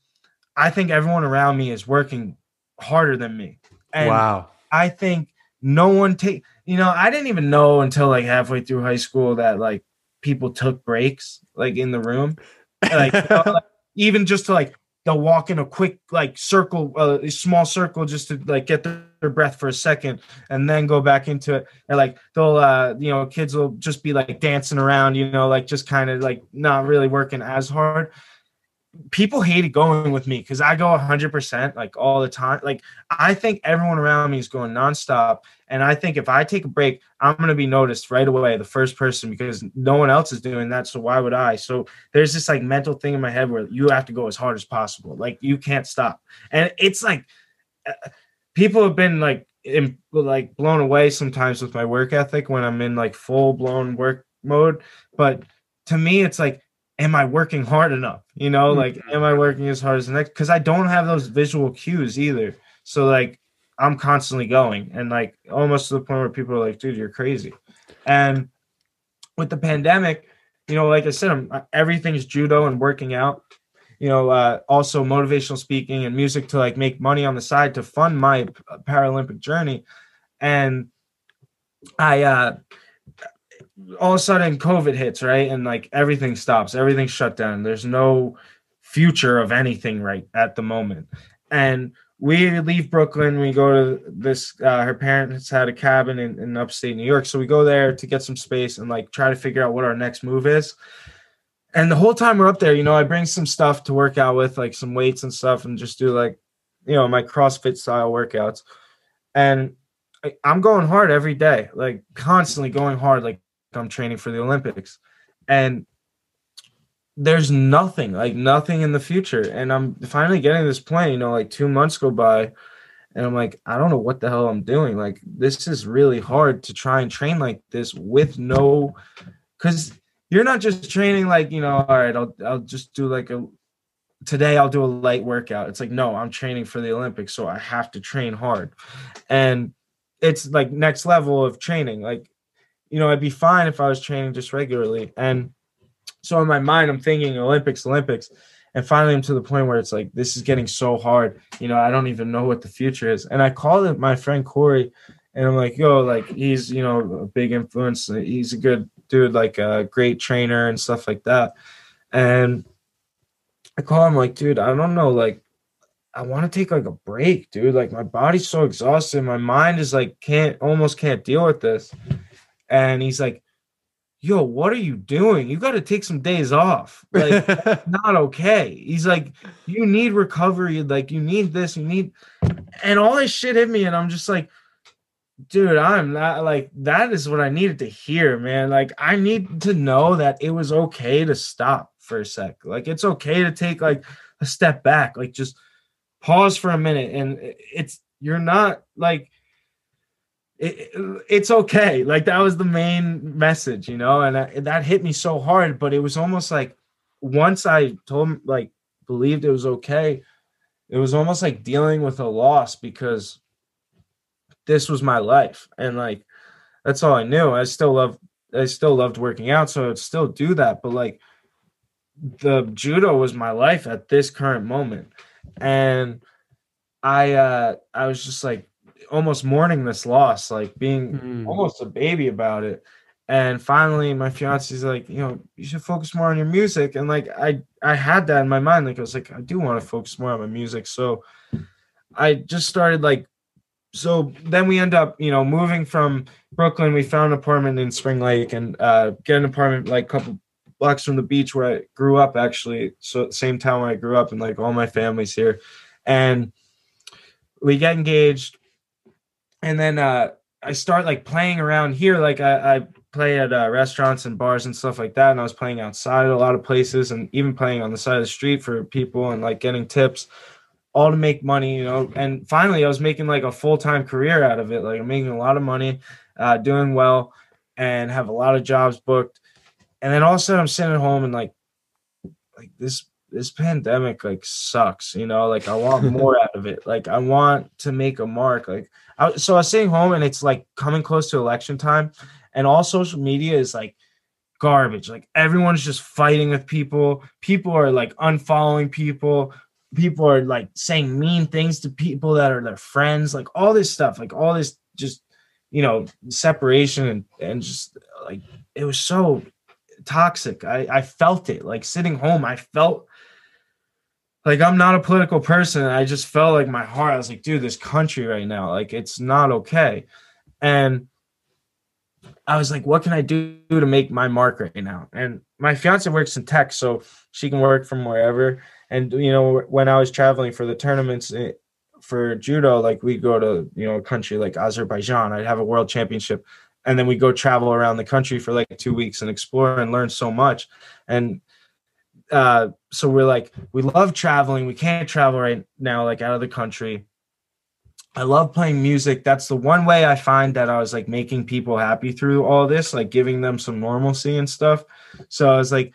I think everyone around me is working harder than me and wow. I think no one take you know, I didn't even know until like halfway through high school that like people took breaks like in the room. Like, *laughs* like even just to like they'll walk in a quick like circle, uh, a small circle just to like get their breath for a second and then go back into it. And like they'll uh you know, kids will just be like dancing around, you know, like just kind of like not really working as hard people hated going with me because I go 100% like all the time. Like, I think everyone around me is going nonstop. And I think if I take a break, I'm going to be noticed right away, the first person, because no one else is doing that. So why would I? So there's this like mental thing in my head where you have to go as hard as possible. Like, you can't stop. And it's like, uh, people have been like, in, like blown away sometimes with my work ethic when I'm in like full blown work mode. But to me, it's like, am I working hard enough? You know, like mm-hmm. am I working as hard as the next? Because I don't have those visual cues either. So like I'm constantly going and like almost to the point where people are like, dude, you're crazy. And with the pandemic, you know, like I said, I'm, everything's judo and working out. You know, uh, also motivational speaking and music to like make money on the side to fund my Paralympic journey. And I uh all of a sudden COVID hits, right? And like everything stops, everything's shut down. There's no future of anything right at the moment. And we leave Brooklyn. We go to this. Uh, her parents had a cabin in, in upstate New York, so we go there to get some space and like try to figure out what our next move is. And the whole time we're up there, you know, I bring some stuff to work out with, like some weights and stuff, and just do like, you know, my CrossFit style workouts. And I'm going hard every day, like constantly going hard, like I'm training for the Olympics. And there's nothing, like nothing in the future. And I'm finally getting this point, you know, like two months go by and I'm like, I don't know what the hell I'm doing. Like, this is really hard to try and train like this with no, because you're not just training like, you know, all right, I'll, I'll just do like a, today I'll do a light workout. It's like, no, I'm training for the Olympics. So I have to train hard. And it's like next level of training. Like, you know, I'd be fine if I was training just regularly. And so in my mind, I'm thinking Olympics, Olympics. And finally i'm to the point where it's like this is getting so hard. You know i don't even know what the future is. And i called my friend corey and i'm like yo like he's you know a big influence. He's a good dude like a great trainer and stuff like that. And i call him like dude i don't know like i want to take like a break dude. Like my body's so exhausted. My mind is like can't almost can't deal with this and he's like yo, what are you doing? You got to take some days off. Like, *laughs* not okay. He's like, you need recovery. Like, you need this, you need, and all this shit hit me. And I'm just like, dude, I'm not like, that is what I needed to hear, man. Like, I need to know that it was okay to stop for a sec. Like, it's okay to take like a step back, like, just pause for a minute. And it's, you're not like, it, it's okay. Like that was the main message, you know, and I, that hit me so hard. But it was almost like once I told like, believed it was okay, it was almost like dealing with a loss because this was my life, and like that's all I knew. I still love, I still loved working out, so I'd still do that. But like the judo was my life at this current moment, and I, uh I was just like almost mourning this loss, like being mm. almost a baby about it. And finally, my fiance's like, you know, you should focus more on your music. And like, I I had that in my mind. Like, I was like, I do want to focus more on my music. So I just started like, so then we end up, you know, moving from Brooklyn. We found an apartment in Spring Lake and uh, get an apartment like a couple blocks from the beach where I grew up. Actually, so same town where I grew up, and like all my family's here. And we get engaged and then uh, I start like playing around here. Like I, I play at uh, restaurants and bars and stuff like that, and I was playing outside a lot of places, and even playing on the side of the street for people and like getting tips, all to make money, you know. And finally, I was making like a full time career out of it. Like I'm making a lot of money, uh, doing well, and have a lot of jobs booked. And then all of a sudden, I'm sitting at home and like, like this this pandemic like sucks you know like i want *laughs* more out of it like i want to make a mark like I, so i was sitting home and it's like coming close to election time and all social media is like garbage. Like everyone's just fighting with people. People are like unfollowing people. People are like saying mean things to people that are their friends. Like all this stuff. Like all this just you know separation and, and just like it was so toxic. I, I felt it. Like sitting home i felt like I'm not a political person. I just felt like my heart. I was like, dude, this country right now, like it's not okay. And I was like, what can I do to make my mark right now? And my fiance works in tech, so she can work from wherever. And you know, when I was traveling for the tournaments eh, for judo, like we go to you know a country like Azerbaijan, I'd have a world championship, and then we go travel around the country for like two weeks and explore and learn so much. And uh, so we're like, we love traveling. We can't travel right now, like out of the country. I love playing music. That's the one way I find that I was like making people happy through all this, like giving them some normalcy and stuff. So I was like,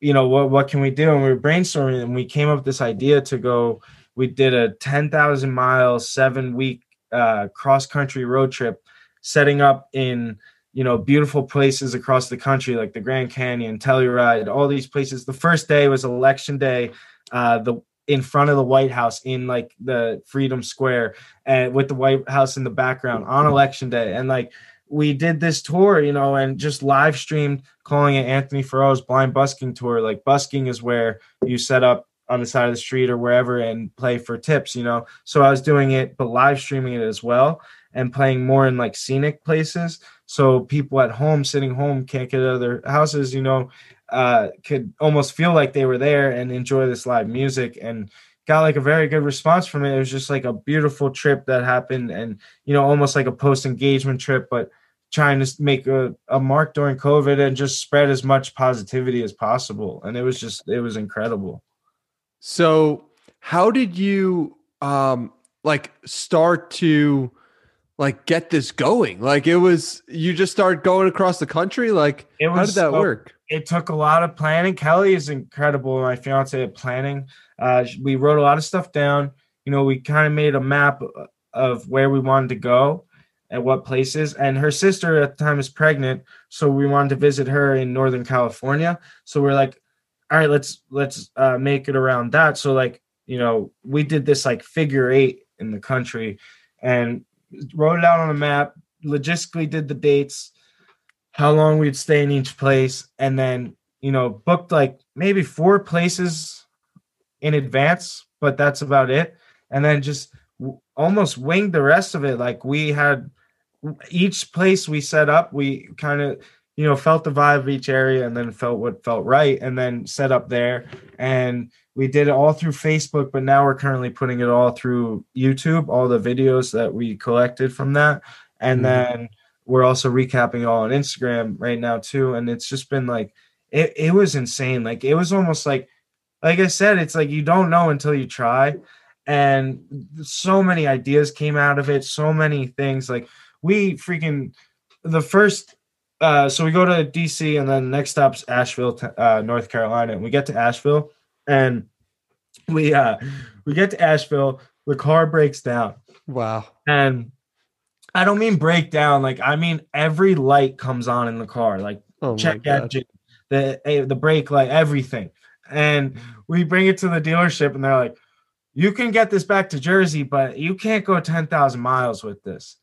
you know, what what can we do? And we were brainstorming, and we came up with this idea to go. We did a ten thousand miles, seven week uh, cross country road trip, setting up in you know, beautiful places across the country like the Grand Canyon, Telluride, all these places. The first day was election day, uh, the in front of the White House in like the Freedom Square and with the White House in the background on election day. And like we did this tour, you know, and just live streamed calling it Anthony Ferraro's blind busking tour. Like busking is where you set up on the side of the street or wherever and play for tips, you know. So I was doing it, but live streaming it as well and playing more in like scenic places so people at home sitting home can't get out of their houses you know uh, could almost feel like they were there and enjoy this live music and got like a very good response from it it was just like a beautiful trip that happened and you know almost like a post engagement trip but trying to make a, a mark during COVID and just spread as much positivity as possible. And it was just it was incredible. So how did you um like start to like get this going? Like it was you just started going across the country? Like It how did that so- work? it took a lot of planning. Kelly is incredible, my fiance at planning. Uh, we wrote a lot of stuff down. You know, we kind of made a map of where we wanted to go and what places. And her sister at the time is pregnant, so we wanted to visit her in Northern California. So we're like, all right, let's let's uh, make it around that. So like, you know, we did this like figure eight in the country, and wrote it out on a map. Logistically, did the dates how long we'd stay in each place and then you know booked like maybe four places in advance but that's about it and then just almost winged the rest of it like we had each place we set up we kind of you know felt the vibe of each area and then felt what felt right and then set up there and we did it all through facebook but now we're currently putting it all through youtube all the videos that we collected from that and Mhm. then we're also recapping all on Instagram right now too. And it's just been like it, it was insane. Like it was almost like like I said, it's like you don't know until you try. And so many ideas came out of it, so many things. Like we freaking the first uh so we go to DC and then next stop's Asheville, uh, North Carolina. And we get to Asheville and we uh we get to Asheville, the car breaks down Wow. and I don't mean break down, like I mean every light comes on in the car, like Oh check engine, the eh, the brake light, everything. And we bring it to the dealership, and they're like, "You can get this back to Jersey, but you can't go ten thousand miles with this."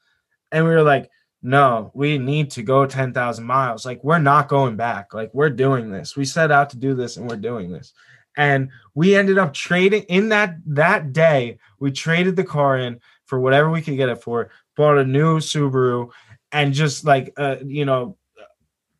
And we were like, "No, we need to go ten thousand miles. Like we're not going back. Like we're doing this. We set out to do this, and we're doing this." And we ended up trading in that that day. We traded the car in for whatever we could get it for. Bought a new Subaru, and just like uh, you know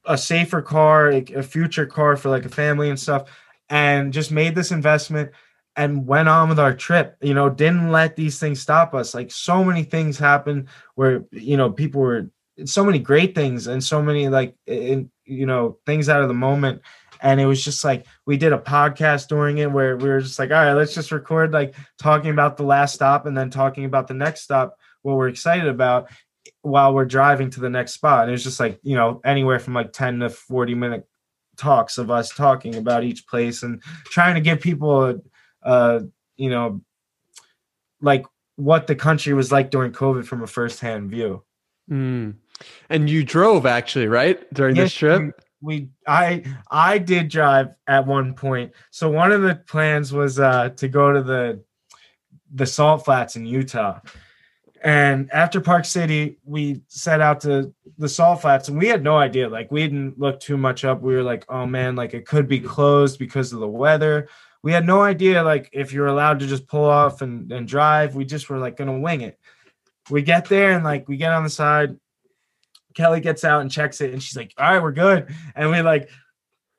a safer car, a future car for like a family and stuff, and just made this investment and went on with our trip. You know, didn't let these things stop us. Like so many things happened where you know people were so many great things and so many like in, you know things out of the moment. And it was just like we did a podcast during it where we were just like, all right, let's just record like talking about the last stop and then talking about the next stop, what we're excited about while we're driving to the next spot. And it was just like, you know, anywhere from like 10 to 40 minute talks of us talking about each place and trying to give people a, uh, you know, like what the country was like during COVID from a firsthand view. Mm. And you drove actually, right? During this trip? we i i did drive at one point so one of the plans was uh to go to the the salt flats in utah and after park city we set out to the salt flats and we had no idea like we didn't look too much up we were like oh man like it could be closed because of the weather we had no idea like if you're allowed to just pull off and, and drive we just were like gonna wing it we get there and like we get on the side Kelly gets out and checks it, and she's like, "All right, we're good." And we like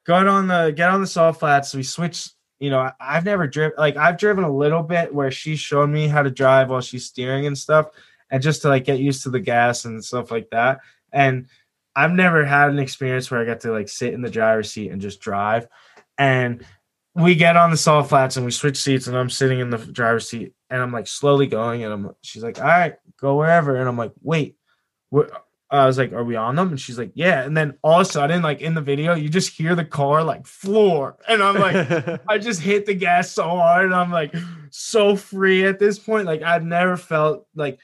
got on the get on the salt flats. We switch. You know, I- I've never driven like I've driven a little bit where she showed me how to drive while she's steering and stuff, and just to like get used to the gas and stuff like that. And I've never had an experience where I got to like sit in the driver's seat and just drive. And we get on the salt flats and we switch seats, and I'm sitting in the driver's seat, and I'm like slowly going, and I'm she's like, "All right, go wherever," and I'm like, "Wait." What, I was like, "Are we on them?" And she's like, "Yeah." And then all of a sudden, like in the video, you just hear the car like floor, and I'm like, *laughs* I just hit the gas so hard, and I'm like so free at this point. Like I've never felt like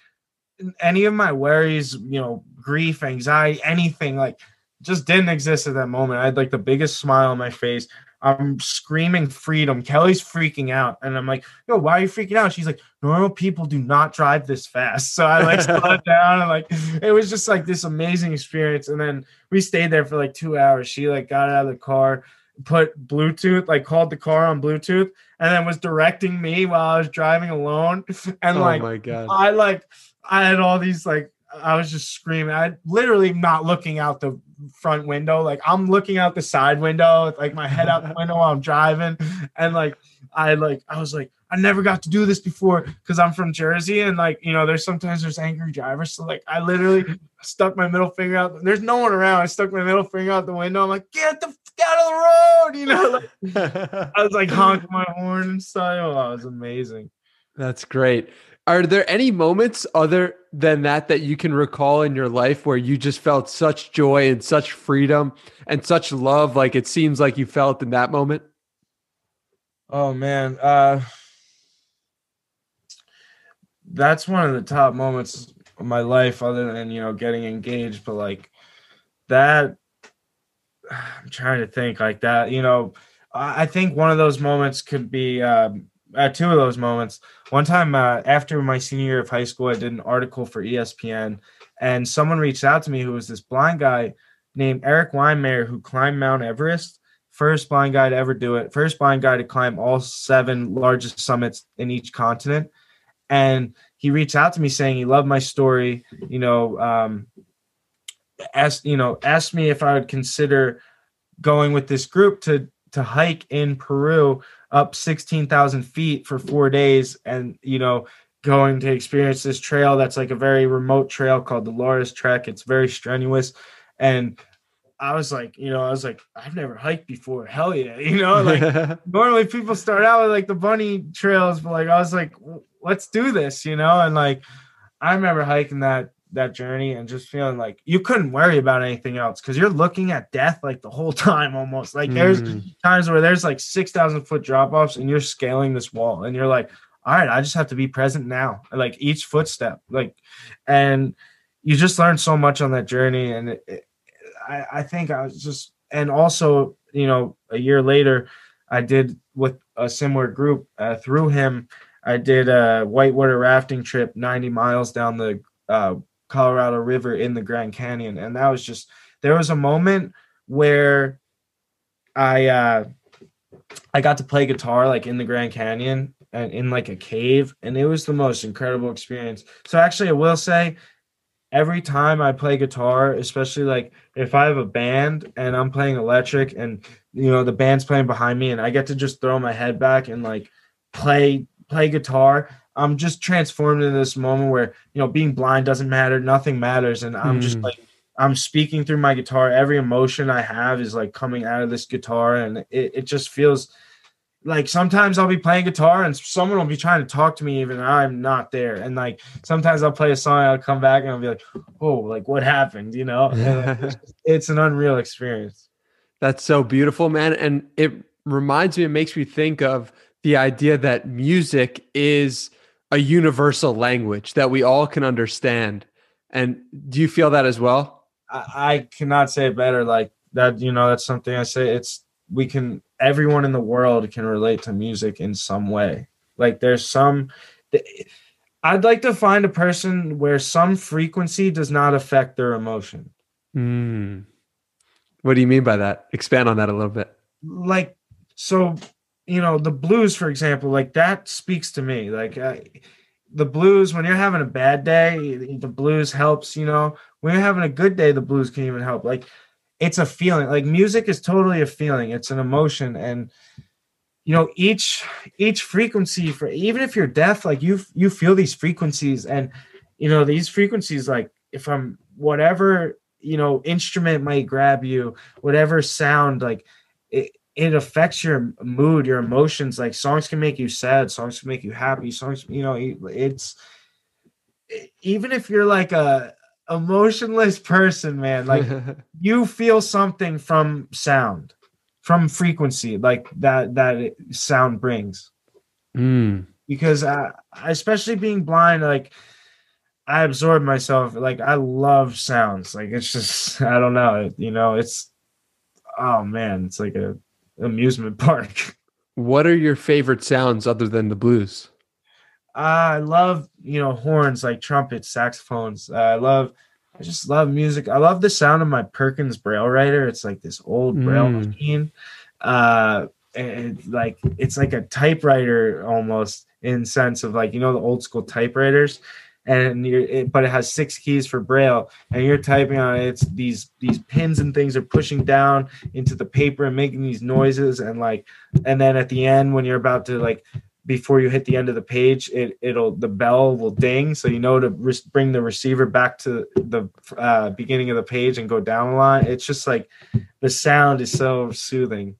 any of my worries, you know, grief, anxiety, anything like just didn't exist at that moment. I had like the biggest smile on my face. I'm screaming freedom. Kelly's freaking out, and I'm like, "Yo, why are you freaking out?" She's like, "Normal people do not drive this fast." So I like *laughs* slowed down, and like it was just like this amazing experience. And then we stayed there for like two hours. She like got out of the car, put Bluetooth, like called the car on Bluetooth, and then was directing me while I was driving alone. *laughs* And oh like my god. I like I had all these like I was just screaming. I literally not looking out the front window. Like I'm looking out the side window, with, like my head out the *laughs* window while I'm driving. And like I like I was like, I never got to do this before because I'm from Jersey and like you know there's sometimes there's angry drivers. So like I literally stuck my middle finger out. There's no one around. I stuck my middle finger out the window. I'm like, get the f- out of the road, you know. Like, *laughs* I was like honking my horn and stuff. Oh, that was amazing. That's great. Are there any moments other than that that you can recall in your life where you just felt such joy and such freedom and such love like it seems like you felt in that moment? Oh man, uh that's one of the top moments of my life other than, you know, getting engaged, but like that *sighs* I'm trying to think like that, you know, I think one of those moments could be um uh, two of those moments. One time uh, after my senior year of high school, I did an article for ESPN, and someone reached out to me who was this blind guy named Erik Weihenmayer who climbed Mount Everest. First blind guy to ever do it. First blind guy to climb all seven largest summits in each continent. And he reached out to me saying he loved my story. You know, um, asked you know asked me if I would consider going with this group to to hike in Peru up 16,000 feet for four days and, you know, going to experience this trail that's like a very remote trail called the Lares Trek. It's very strenuous. And I was like, you know, I was like, I've never hiked before. Hell yeah. *laughs* You know, like *laughs* normally people start out with like the bunny trails, but like I was like, let's do this, you know? And like I remember hiking that that journey and just feeling like you couldn't worry about anything else because you're looking at death like the whole *laughs* time almost. Like there's Mm. times where there's like six thousand foot drop offs and you're scaling this wall and you're like, all right, I just have to be present now. Like each footstep, like, and you just learn so much on that journey. And it, it- I, I think I was just, and also, you know, a year later, I did with a similar group uh, through him. I did a whitewater rafting trip, 90 miles down the uh, Colorado River in the Grand Canyon, and that was just there was a moment where I uh, I got to play guitar like in the Grand Canyon and in like a cave, and it was the most incredible experience. So actually, I will say, every time I play guitar, especially like if I have a band and I'm playing electric, and you know the band's playing behind me, and I get to just throw my head back and like play play guitar. I'm just transformed in this moment where you know being blind doesn't matter, nothing matters, and I'm just Hmm. like I'm speaking through my guitar. Every emotion I have is like coming out of this guitar, and it, it just feels like sometimes I'll be playing guitar and someone will be trying to talk to me even I'm not there. And like sometimes I'll play a song, I'll come back and I'll be like, oh, like what happened? You know, *laughs* it's, it's an unreal experience. That's so beautiful, man. And it reminds me, it makes me think of the idea that music is a universal language that we all can understand. And do you feel that as well? I, I cannot say it better. Like that, you know, that's something I say. It's we can everyone in the world can relate to music in some way. Like there's some I'd like to find a person where some frequency does not affect their emotion. Hmm. What do you mean by that? Expand on that a little bit. Like so, you know, the blues, for example, like that speaks to me. Like the blues, when you're having a bad day, the blues helps. You know, when you're having a good day, the blues can even help. Like it's a feeling. Like music is totally a feeling. It's an emotion, and you know each each frequency for even if you're deaf, like you you feel these frequencies, and you know these frequencies. Like if I'm whatever you know instrument might grab you, whatever sound, like it it affects your mood, your emotions. Like songs can make you sad, songs can make you happy, songs, you know, it's even if you're like a emotionless person, man, *laughs* like you feel something from sound, from frequency, like that that sound brings. Mm. Because I, especially being blind, like I absorb myself. Like I love sounds. Like it's just *laughs* I don't know, you know, it's oh man, it's like a amusement park. *laughs* What are your favorite sounds other than the blues? I love, you know, horns like trumpets, saxophones. Uh, I love, I just love music. I love the sound of my Perkins Braille writer. It's like this old Braille Mm. machine. Uh, and like it's like a typewriter almost in sense of like you know the old school typewriters, and you're it, but it has six keys for Braille, and you're typing on it. It's these these pins and things are pushing down into the paper and making these noises, and like, and then at the end when you're about to like before you hit the end of the page, it it'll the bell will ding, so you know to re- bring the receiver back to the uh, beginning of the page and go down a line. It's just like the sound is so soothing.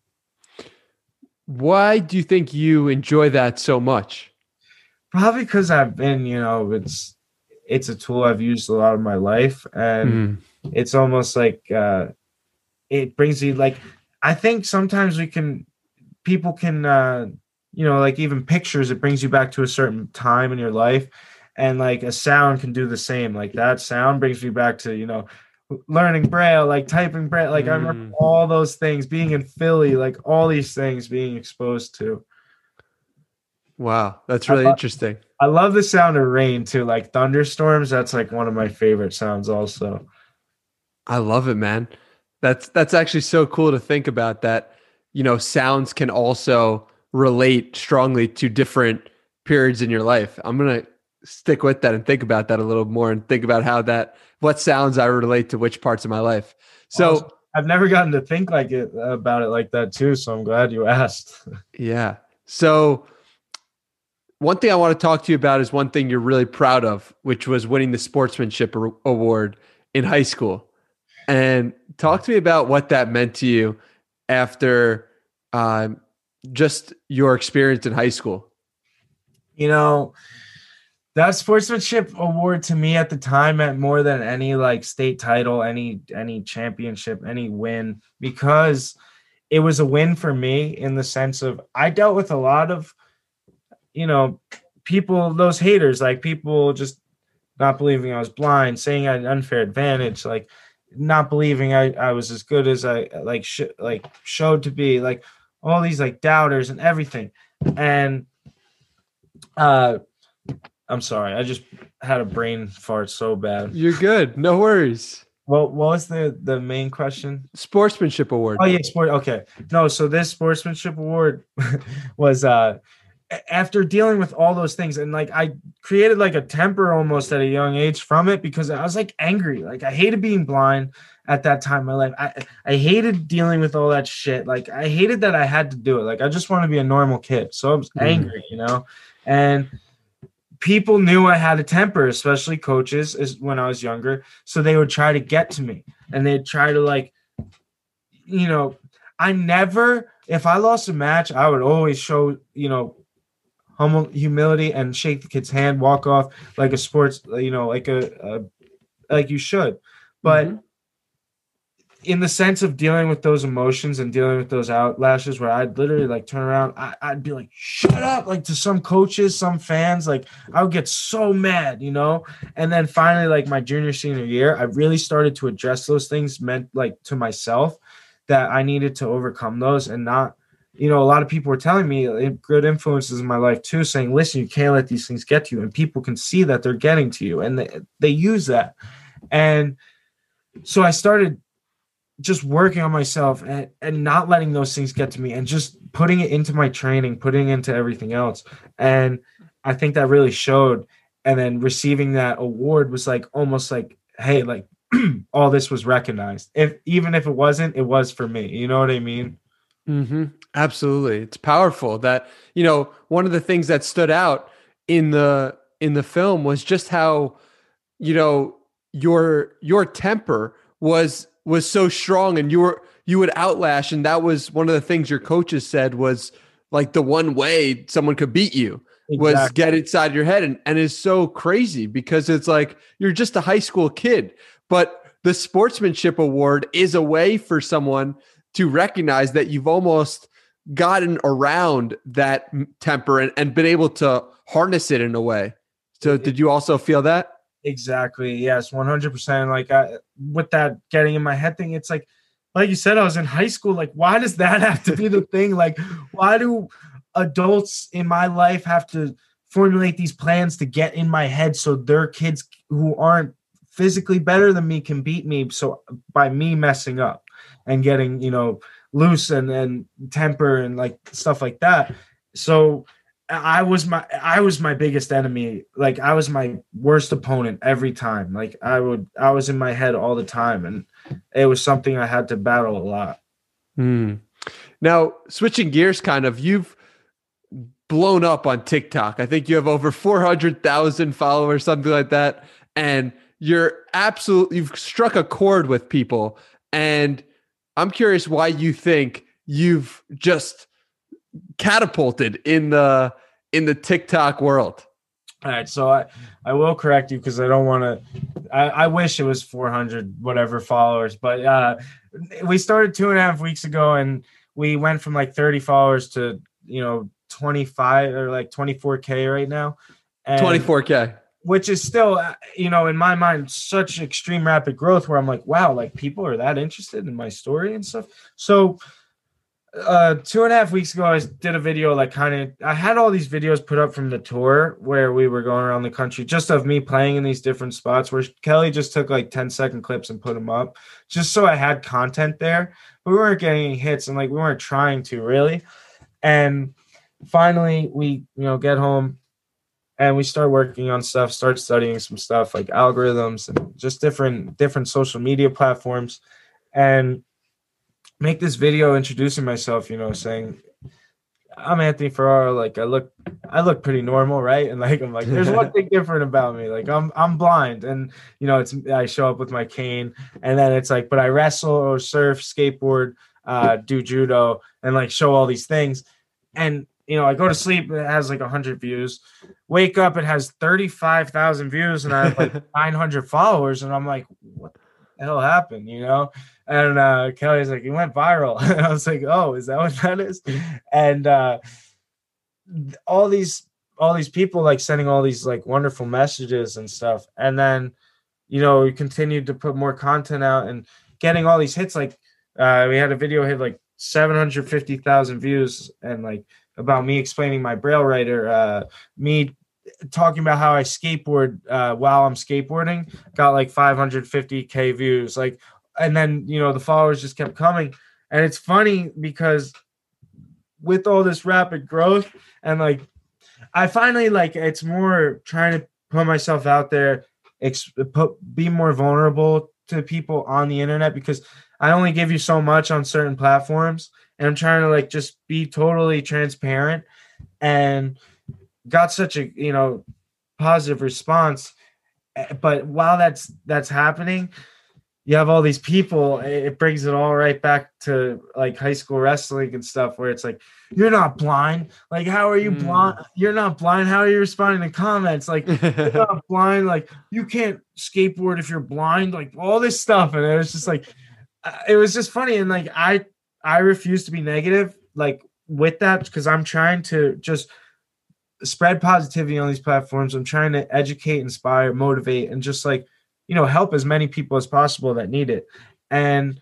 Why do you think you enjoy that so much? Probably because I've been, you know, it's it's a tool I've used a lot of my life, and Mm. it's almost like uh, it brings you like I think sometimes we can people can uh, you know like even pictures it brings you back to a certain time in your life and like a sound can do the same like that sound brings me back to you know learning braille like typing braille like I remember Mm. all those things being in Philly like all these things being exposed to Wow, that's really I- interesting. I love the sound of rain too like thunderstorms that's like one of my favorite sounds also I love it, man. That's that's actually so cool to think about that, you know, sounds can also relate strongly to different periods in your life. I'm going to stick with that and think about that a little more and think about how that what sounds I relate to which parts of my life. So, Awesome. I've never gotten to think like it about it like that too so I'm glad you *laughs* asked yeah. So one thing I want to talk to you about is one thing you're really proud of, which was winning the sportsmanship award in high school. And talk to me about what that meant to you after um, just your experience in high school. you know that sportsmanship award to me at the time meant more than any like state title any any championship any win because it was a win for me in the sense of i dealt with a lot of you know people those haters like people just not believing i was blind saying i had an unfair advantage like not believing i, I was as good as i like sh- like showed to be like all these like doubters and everything and uh, I'm sorry. I just had a brain fart so bad. You're good. No worries. What what was the the main question? Sportsmanship award. Oh yeah, sport. Okay, no. So this sportsmanship award *laughs* was uh after dealing with all those things and like I created like a temper almost at a young age from it because I was like angry. Like I hated being blind at that time in my life. I I hated dealing with all that shit. Like I hated that I had to do it. Like I just want to be a normal kid. So I was Mhm. angry, you know. And people knew I had a temper, especially coaches is when I was younger. So they would try to get to me and they'd try to like you know, I never, if I lost a match, I would always show, you know, humble humility and shake the kid's hand, walk off like a sports, you know, like a, a like you should. But Mhm. in the sense of dealing with those emotions and dealing with those outlashes where I'd literally like turn around, I, I'd be like, shut up, like to some coaches, some fans, like I would get so mad, you know? And then finally, like my junior, senior year, I really started to address those things meant like to myself that I needed to overcome those and not, you know, a lot of people were telling me good influences in my life too, saying, listen, you can't let these things get to you. And people can see that they're getting to you and they, they use that. And so I started just working on myself and, and not letting those things get to me and just putting it into my training, putting into everything else. And I think that really showed. And then receiving that award was like almost like, hey, like *clears throat* all this was recognized. If even if it wasn't, it was for me. You know what I mean? Hmm Absolutely, it's powerful. That you know, one of the things that stood out in the in the film was just how you know your your temper was was so strong, and you were you would outlash, and that was one of the things your coaches said was like the one way someone could beat you was Exactly. get inside your head and, and it's so crazy because it's like you're just a high school kid but the sportsmanship award is a way for someone to recognize that you've almost gotten around that temper and, and been able to harness it in a way so did you also feel that Exactly. Yes, one hundred percent. Like I, with that getting in my head thing, it's like, like you said, I was in high school. Like, why does that *laughs* have to be the thing? Like, why do adults in my life have to formulate these plans to get in my head so their kids who aren't physically better than me can beat me? So by me messing up and getting you know loose and and temper and like stuff like that. So I was my I was my biggest enemy. Like I was my worst opponent every time. Like I would I was in my head all the time and it was something I had to battle a lot. Hmm. now switching gears kind of you've blown up on TikTok. I think you have over 400,000 followers, something like that. And you're absolutely, you've struck a chord with people. And I'm curious why you think you've just catapulted in the in the TikTok world. All right, so I, I will correct you because I don't want to. I, I wish it was 400 whatever followers, but uh, we started two and a half weeks ago, and we went from like 30 followers to you know 25 or like 24k right now. And, 24k, which is still uh, you know in my mind such extreme rapid growth where I'm like, wow, like people are that interested in my story and stuff. So uh two and a half weeks ago i did a video like kind of i had all these videos put up from the tour where we were going around the country just of me playing in these different spots where kelly just took like 10 second clips and put them up just so i had content there. We weren't getting any hits and like we weren't trying to really. And finally we you know get home and we start working on stuff start studying some stuff like algorithms and just different different social media platforms and make this video introducing myself, you know, saying I'm Anthony Ferraro. Like I look, I look pretty normal, right? And like I'm like, there's one thing *laughs* different about me. Like I'm I'm blind, and you know, it's I show up with my cane, and then it's like, but I wrestle or surf, skateboard, uh, do judo, and like show all these things, and you know, I go to sleep, it has like 100 views. Wake up, it has 35,000 views, and I have like *laughs* 900 followers, and I'm like, what the hell happened? You know, and uh, Kelly's like, "It went viral." *laughs* and I was like, "Oh, is that what that is?" And uh, all these all these people like sending all these like wonderful messages and stuff, and then you know we continued to put more content out and getting all these hits. Like uh, we had a video hit like seven hundred fifty thousand views, and like about me explaining my braille writer, uh, me talking about how I skateboard uh, while I'm skateboarding, got like 550k views. Like and then you know the followers just kept coming and it's funny because with all this rapid growth and like i finally like it's more trying to put myself out there ex- put, be more vulnerable to people on the internet because i only give you so much on certain platforms and i'm trying to like just be totally transparent and got such a you know positive response. Eh, but while that's that's happening you have all these people it brings it all right back to like high school wrestling and stuff where it's like you're not blind. Like how are you mm. blind? You're not blind. How are you responding to comments? Like you're *laughs* not blind. Like you can't skateboard if you're blind. Like all this stuff. And it was just like uh, it was just funny. And like i i refuse to be negative like with that because i'm trying to just spread positivity on these platforms. I'm trying to educate inspire motivate and just like you know help as many people as possible that need it. And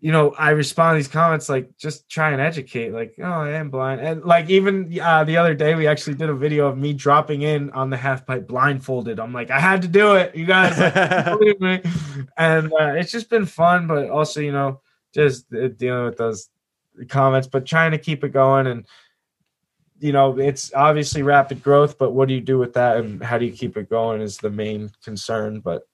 you know i respond to these comments like just try and educate like oh i am blind. And like even uh, the other day we actually did a video of me dropping in on the half pipe blindfolded. I'm like i had to do it you guys. Like, *laughs* believe me. And uh, it's just been fun but also you know just uh, dealing with those comments but trying to keep it going and you know, it's obviously rapid growth, but what do you do with that and how do you keep it going is the main concern. But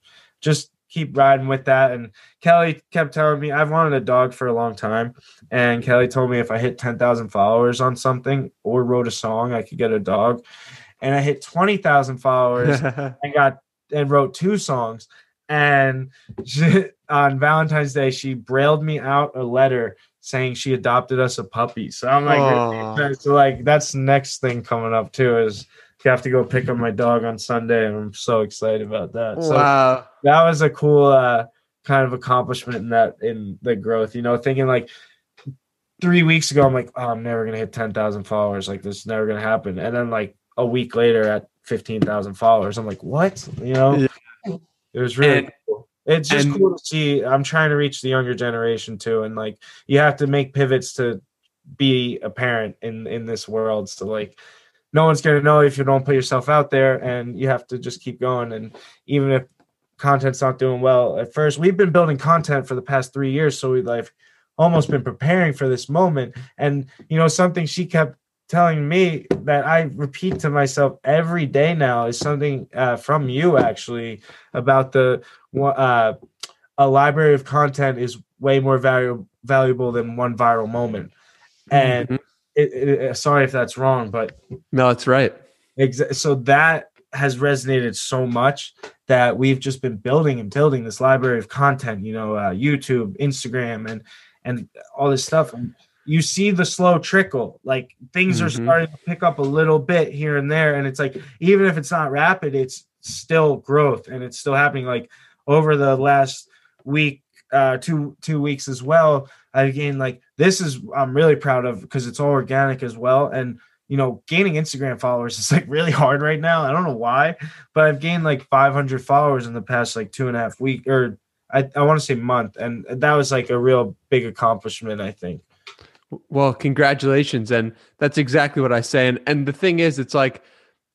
just keep riding with that. And Kelly kept telling me I've wanted a dog for a long time. And Kelly told me if I hit 10,000 followers on something or wrote a song, I could get a dog. And I hit 20,000 followers *laughs* and got and wrote two songs. And *laughs* she, on Valentine's Day, she brailed me out a letter saying she adopted us a puppy. So I'm like, so like that's next thing coming up too is you have to go pick up my dog on Sunday, and I'm so excited about that. So wow, that was a cool uh, kind of accomplishment in that in the growth. You know, thinking like three weeks ago, I'm like, oh, I'm never gonna hit ten thousand followers. Like this is never gonna happen. And then like a week later, at fifteen thousand followers, I'm like, what? You know, yeah. it was really. And- it's just and, cool to see. I'm trying to reach the younger generation too, and like you have to make pivots to be a parent in in this world. So like, no one's gonna know if you don't put yourself out there, and you have to just keep going. And even if content's not doing well at first, we've been building content for the past three years, so we've like almost been preparing for this moment. And you know, something she kept telling me that I repeat to myself every day now is something uh, from you actually about the uh, a library of content is way more valuable valuable than one viral moment, and mm-hmm. it, it, sorry if that's wrong, but no, it's right. Exa- so that has resonated so much that we've just been building and building this library of content. You know, uh, YouTube, Instagram, and and all this stuff. And you see the slow trickle. Like things mm-hmm. are starting to pick up a little bit here and there, and it's like even if it's not rapid, it's still growth and it's still happening. Like over the last week, uh, two two weeks as well. Again, like this is I'm really proud of because it's all organic as well. And you know, gaining Instagram followers is like *laughs* really hard right now. I don't know why, but I've gained like 500 followers in the past like two and a half week or I, I want to say month, and that was like a real big accomplishment. I think. Well, congratulations, and that's exactly what I say. And and the thing is, it's like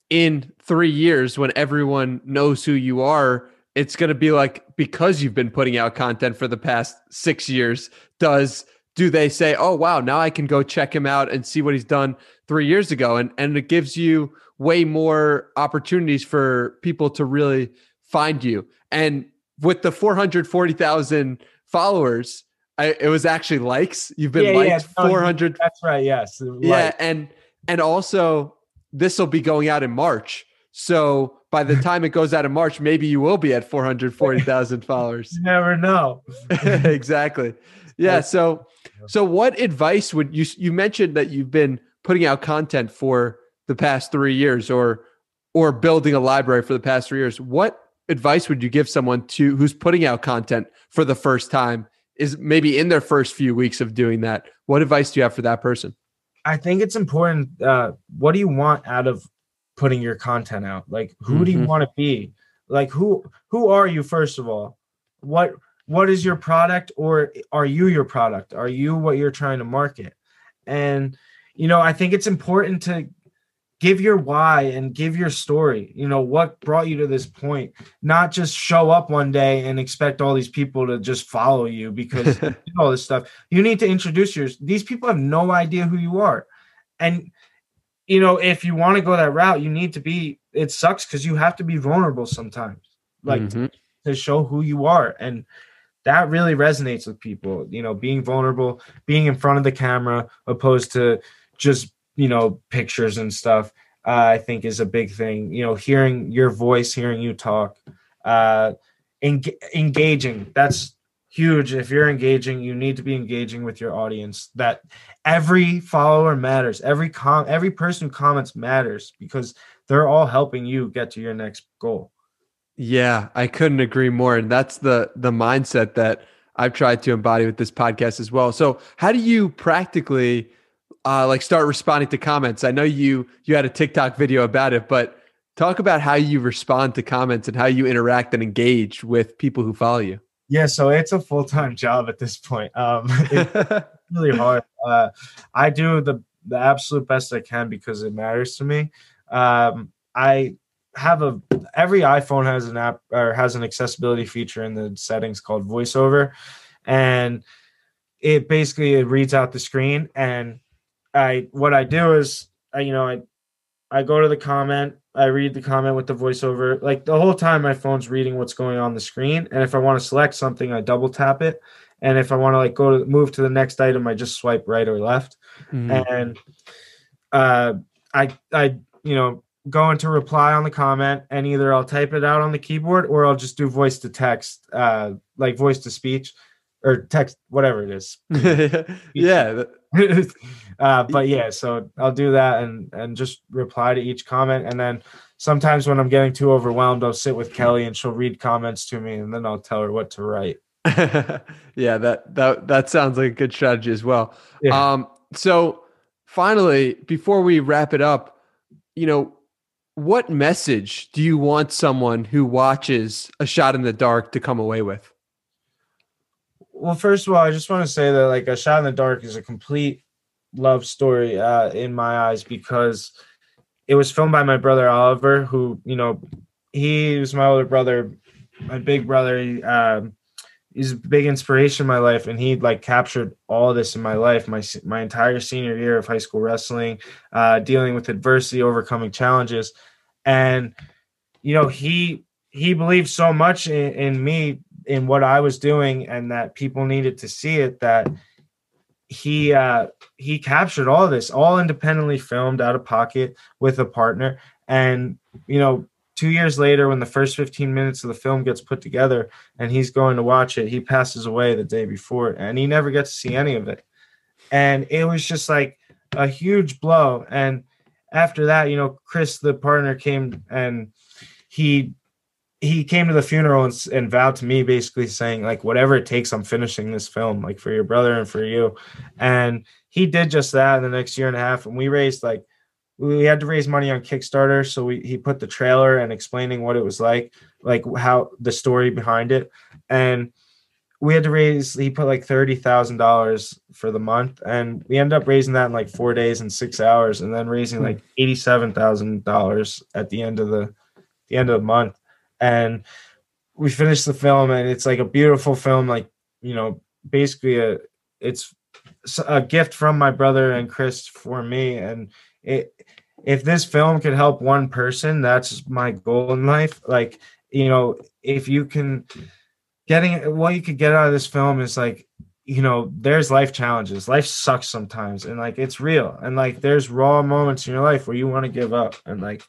in three years when everyone knows who you are it's going to be like because you've been putting out content for the past six years does do they say oh wow now i can go check him out and see what he's done three years ago and and it gives you way more opportunities for people to really find you and with the 440000 followers I, it was actually likes you've been yeah, liked yeah, 400 that's right yes yeah and and also this will be going out in march so by the time it goes out in March, maybe you will be at 440,000 *laughs* followers. You never know. *laughs* exactly. Yeah. So, so what advice would you, you mentioned that you've been putting out content for the past three years or, or building a library for the past three years. What advice would you give someone to who's putting out content for the first time is maybe in their first few weeks of doing that? What advice do you have for that person? I think it's important. Uh, what do you want out of putting your content out like who mm-hmm. do you mm-hmm. want to be like who who are you first of all what what is your product or are you your product are you what you're trying to market and you know i think it's important to give your why and give your story you know what brought you to this point not just show up one day and expect all these people to just follow you because *laughs* all this stuff you need to introduce yours these people have no idea who you are and you know, if you want to go that route, you need to be. It sucks because you have to be vulnerable sometimes, like mm-hmm. to show who you are, and that really resonates with people. You know, being vulnerable, being in front of the camera, opposed to just you know pictures and stuff. Uh, I think is a big thing. You know, hearing your voice, hearing you talk, uh, en- engaging. That's huge. If you're engaging, you need to be engaging with your audience. That every follower matters. Every com every person who comments matters because they're all helping you get to your next goal. Yeah, I couldn't agree more. And that's the the mindset that I've tried to embody with this podcast as well. So how do you practically uh, like start responding to comments? I know you you had a TikTok video about it, but talk about how you respond to comments and how you interact and engage with people who follow you. Yeah, so it's a full time *laughs* job at this point. Um, *laughs* it's *laughs* really hard. Uh, I do the the absolute best I can because it matters to me. Um, I have a every iPhone has an app or has an accessibility feature in the settings called VoiceOver, and it basically it reads out the screen. And I what I do is I, you know I I go to the comment I read the comment with the voiceover. Like the whole time, my phone's reading what's going on the screen. And if I want to select something, I double tap it. And if I want to like go to move to the next item, I just swipe right or left. Mm. And uh, I I you know go into reply on the comment, and either I'll type it out on the keyboard or I'll just do voice to text, uh, like voice to speech or text, whatever it is. *laughs* yeah. *laughs* uh, but yeah, so I'll do that and and just reply to each comment, and then sometimes when I'm getting too overwhelmed, I'll sit with Kelly and she'll read comments to me, and then I'll tell her what to write. *laughs* yeah, that that that sounds like a good strategy as well. Yeah. Um, so finally, before we wrap it up, you know, what message do you want someone who watches a shot in the dark to come away with? Well, first of all, I just want to say that like a shot in the dark is a complete love story uh, in my eyes because it was filmed by my brother Oliver, who you know he was my older brother, my big brother. He, um, he's a big inspiration in my life, and he like captured all this in my life, my my entire senior year of high school wrestling, uh, dealing with adversity, overcoming challenges, and you know he he believed so much in, in me in what I was doing, and that people needed to see it that he uh he captured all this all independently filmed out of pocket with a partner. And you know two years later when the first 15 minutes of the film gets put together and he's going to watch it he passes away the day before and he never gets to see any of it. And it was just like a huge blow. And after that you know chris the partner came and he he came to the funeral and, and, vowed to me basically saying like whatever it takes i'm finishing this film like for your brother and for you. And he did just that in the next year and a half and we raised like we had to raise money on kickstarter so we he put the trailer and explaining what it was like like how the story behind it. And we had to raise he put like $30000 for the month and we ended up raising that in like four days and six hours and then raising hmm. like $87000 at the end of the the end of the month and we finished the film and it's like a beautiful film like you know basically a it's a gift from my brother and chris for me and it if this film could help one person that's my goal in life. Like you know if you can getting what you could get out of this film is like you know there's life challenges. Life sucks sometimes and like it's real and like there's raw moments in your life where you want to give up and like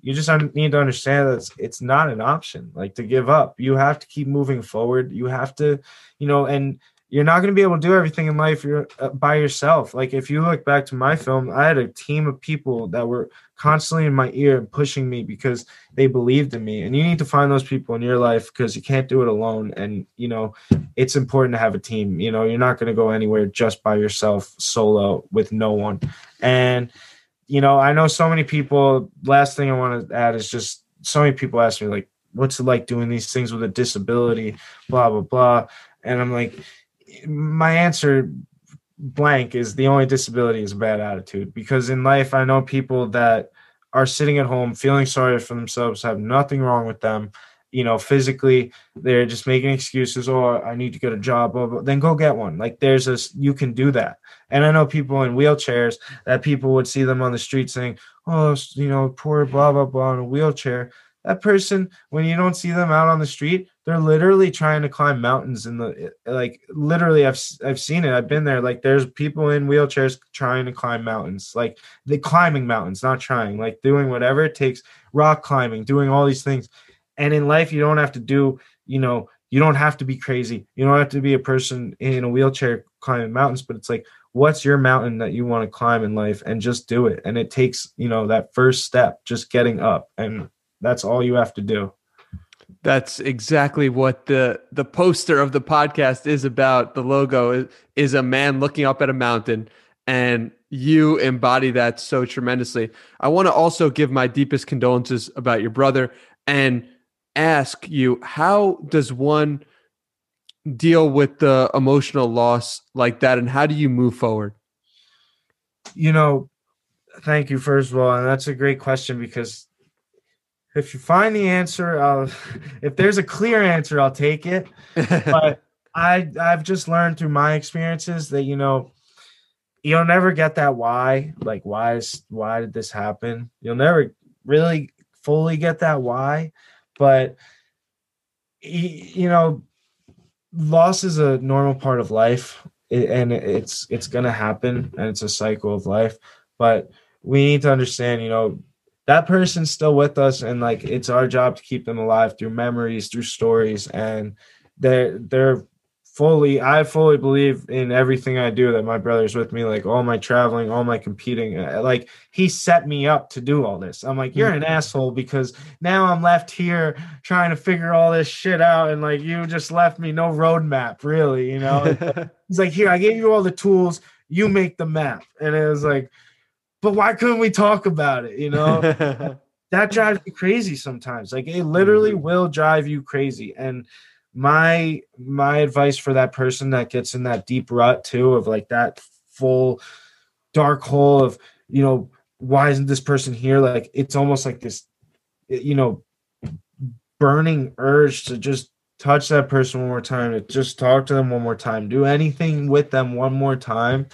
you just need to understand that it's, it's not an option like to give up. You have to keep moving forward. You have to you know and you're not going to be able to do everything in life uh, by yourself. Like if you look back to my film i had a team of people that were constantly in my ear and pushing me because they believed in me. And you need to find those people in your life because you can't do it alone. And you know it's important to have a team. You know you're not going to go anywhere just by yourself solo with no one. And you know, I know so many people. Last thing I want to add is just so many people ask me like, "What's it like doing these things with a disability?" Blah blah blah, and I'm like, my answer blank is the only disability is a bad attitude because in life I know people that are sitting at home feeling sorry for themselves, have nothing wrong with them, you know, physically they're just making excuses. Oh, I need to get a job. Blah, blah. Then go get one. Like there's a you can do that. And I know people in wheelchairs that people would see them on the street saying, "Oh, you know, poor blah blah blah in a wheelchair." That person, when you don't see them out on the street, they're literally trying to climb mountains in the like. Literally, I've I've seen it. I've been there. Like, there's people in wheelchairs trying to climb mountains. Like, they climbing mountains, not trying. Like, doing whatever it takes, rock climbing, doing all these things and in life, you don't have to do, you know, you don't have to be crazy. You don't have to be a person in a wheelchair climbing mountains, but it's like, what's your mountain that you want to climb in life and just do it. And it takes, you know, that first step, just getting up. And that's all you have to do. That's exactly what the the poster of the podcast is about. The logo is, is a man looking up at a mountain and you embody that so tremendously. I want to also give my deepest condolences about your brother and ask you how does one deal with the emotional loss like that and how do you move forward? You know thank you first of all and that's a great question because if you find the answer i'll *laughs* if there's a clear answer i'll take it. *laughs* But i i've just learned through my experiences that you know you'll never get that why like why is why did this happen? You'll never really fully get that why but you know loss is a normal part of life and it's it's going to happen and it's a cycle of life but we need to understand you know that person's still with us and like it's our job to keep them alive through memories through stories and they're they're fully i fully believe in everything i do that my brother's with me like all my traveling all my competing uh, like he set me up to do all this. I'm like you're an asshole because now i'm left here trying to figure all this shit out and like you just left me no roadmap really you know? *laughs* He's like here i gave you all the tools you make the map. And it was like but why couldn't we talk about it? You know? *laughs* That drives me crazy sometimes. Like it literally mm-hmm. will drive you crazy. And my my advice for that person that gets in that deep rut too of like that full dark hole of you know why isn't this person here? Like it's almost like this you know burning urge to just touch that person one more time to just talk to them one more time do anything with them one more time.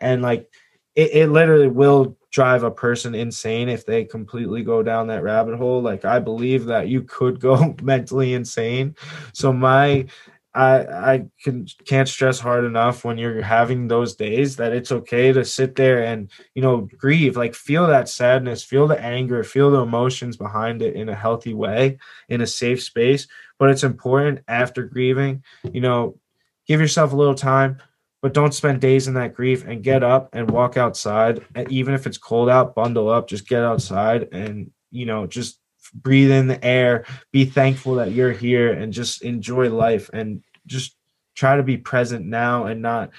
And like it, it literally will drive a person insane if they completely go down that rabbit hole. Like I believe that you could go *laughs* mentally insane. So my I I can can't stress hard enough when you're having those days that it's okay to sit there and you know grieve, like feel that sadness, feel the anger, feel the emotions behind it in a healthy way, in a safe space. But it's important after grieving, you know, give yourself a little time, but don't spend days in that grief and get up and walk outside. And even if it's cold out, bundle up, just get outside and you know just breathe in the air, be thankful that you're here, and just enjoy life and just try to be present now and not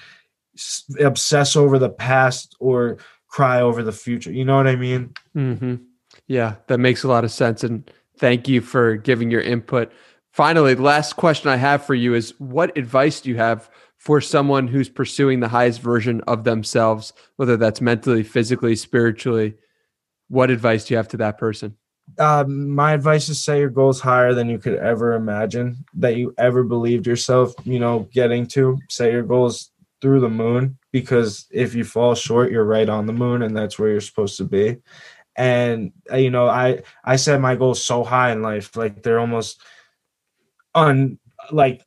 obsess over the past or cry over the future. You know what I mean? Mm-hmm. Yeah, that makes a lot of sense. And thank you for giving your input. Finally, last question I have for you is what advice do you have for someone who's pursuing the highest version of themselves, whether that's mentally, physically, spiritually? What advice do you have to that person? uh, my advice is set your goals higher than you could ever imagine that you ever believed yourself you know getting to set your goals through the moon because if you fall short you're right on the moon and that's where you're supposed to be and uh, you know i i set my goals so high in life like they're almost un like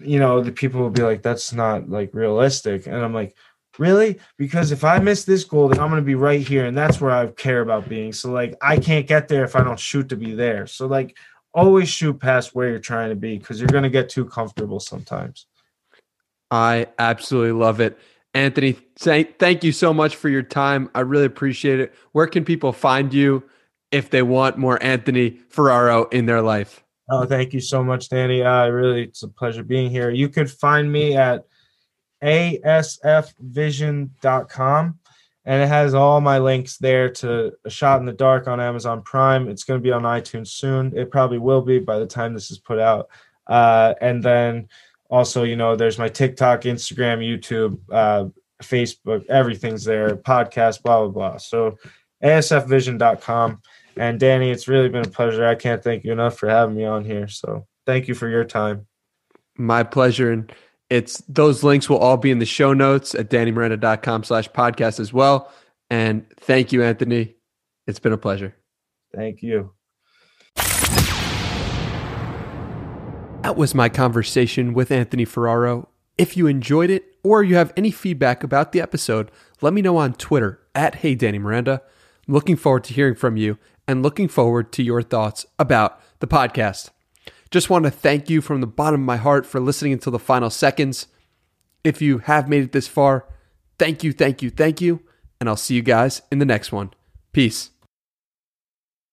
you know the people will be like that's not like realistic and i'm like Really? Because if I miss this goal, then I'm going to be right here. And that's where I care about being. So, like, I can't get there if I don't shoot to be there. So, like, always shoot past where you're trying to be because you're going to get too comfortable sometimes. I absolutely love it. Anthony, thank you so much for your time. I really appreciate it. Where can people find you if they want more Anthony Ferraro in their life? Oh, thank you so much, Danny. Uh, really, it's a pleasure being here. You could find me at asfvision.com and it has all my links there to a shot in the dark on amazon prime. It's going to be on itunes soon. It probably will be by the time this is put out. Uh, and then also you know there's my tiktok instagram youtube uh, facebook everything's there podcast blah blah blah. So asfvision.com and danny it's really been a pleasure i can't thank you enough for having me on here so thank you for your time my pleasure and it's those links will all be in the show notes at dannymiranda.com slash podcast as well. And thank you, Anthony. It's been a pleasure. Thank you. That was my conversation with Anthony Ferraro. If you enjoyed it or you have any feedback about the episode, let me know on Twitter at Hey Danny Miranda. I'm looking forward to hearing from you and looking forward to your thoughts about the podcast. Just want to thank you from the bottom of my heart for listening until the final seconds. If you have made it this far, thank you, thank you, thank you. And I'll see you guys in the next one. Peace.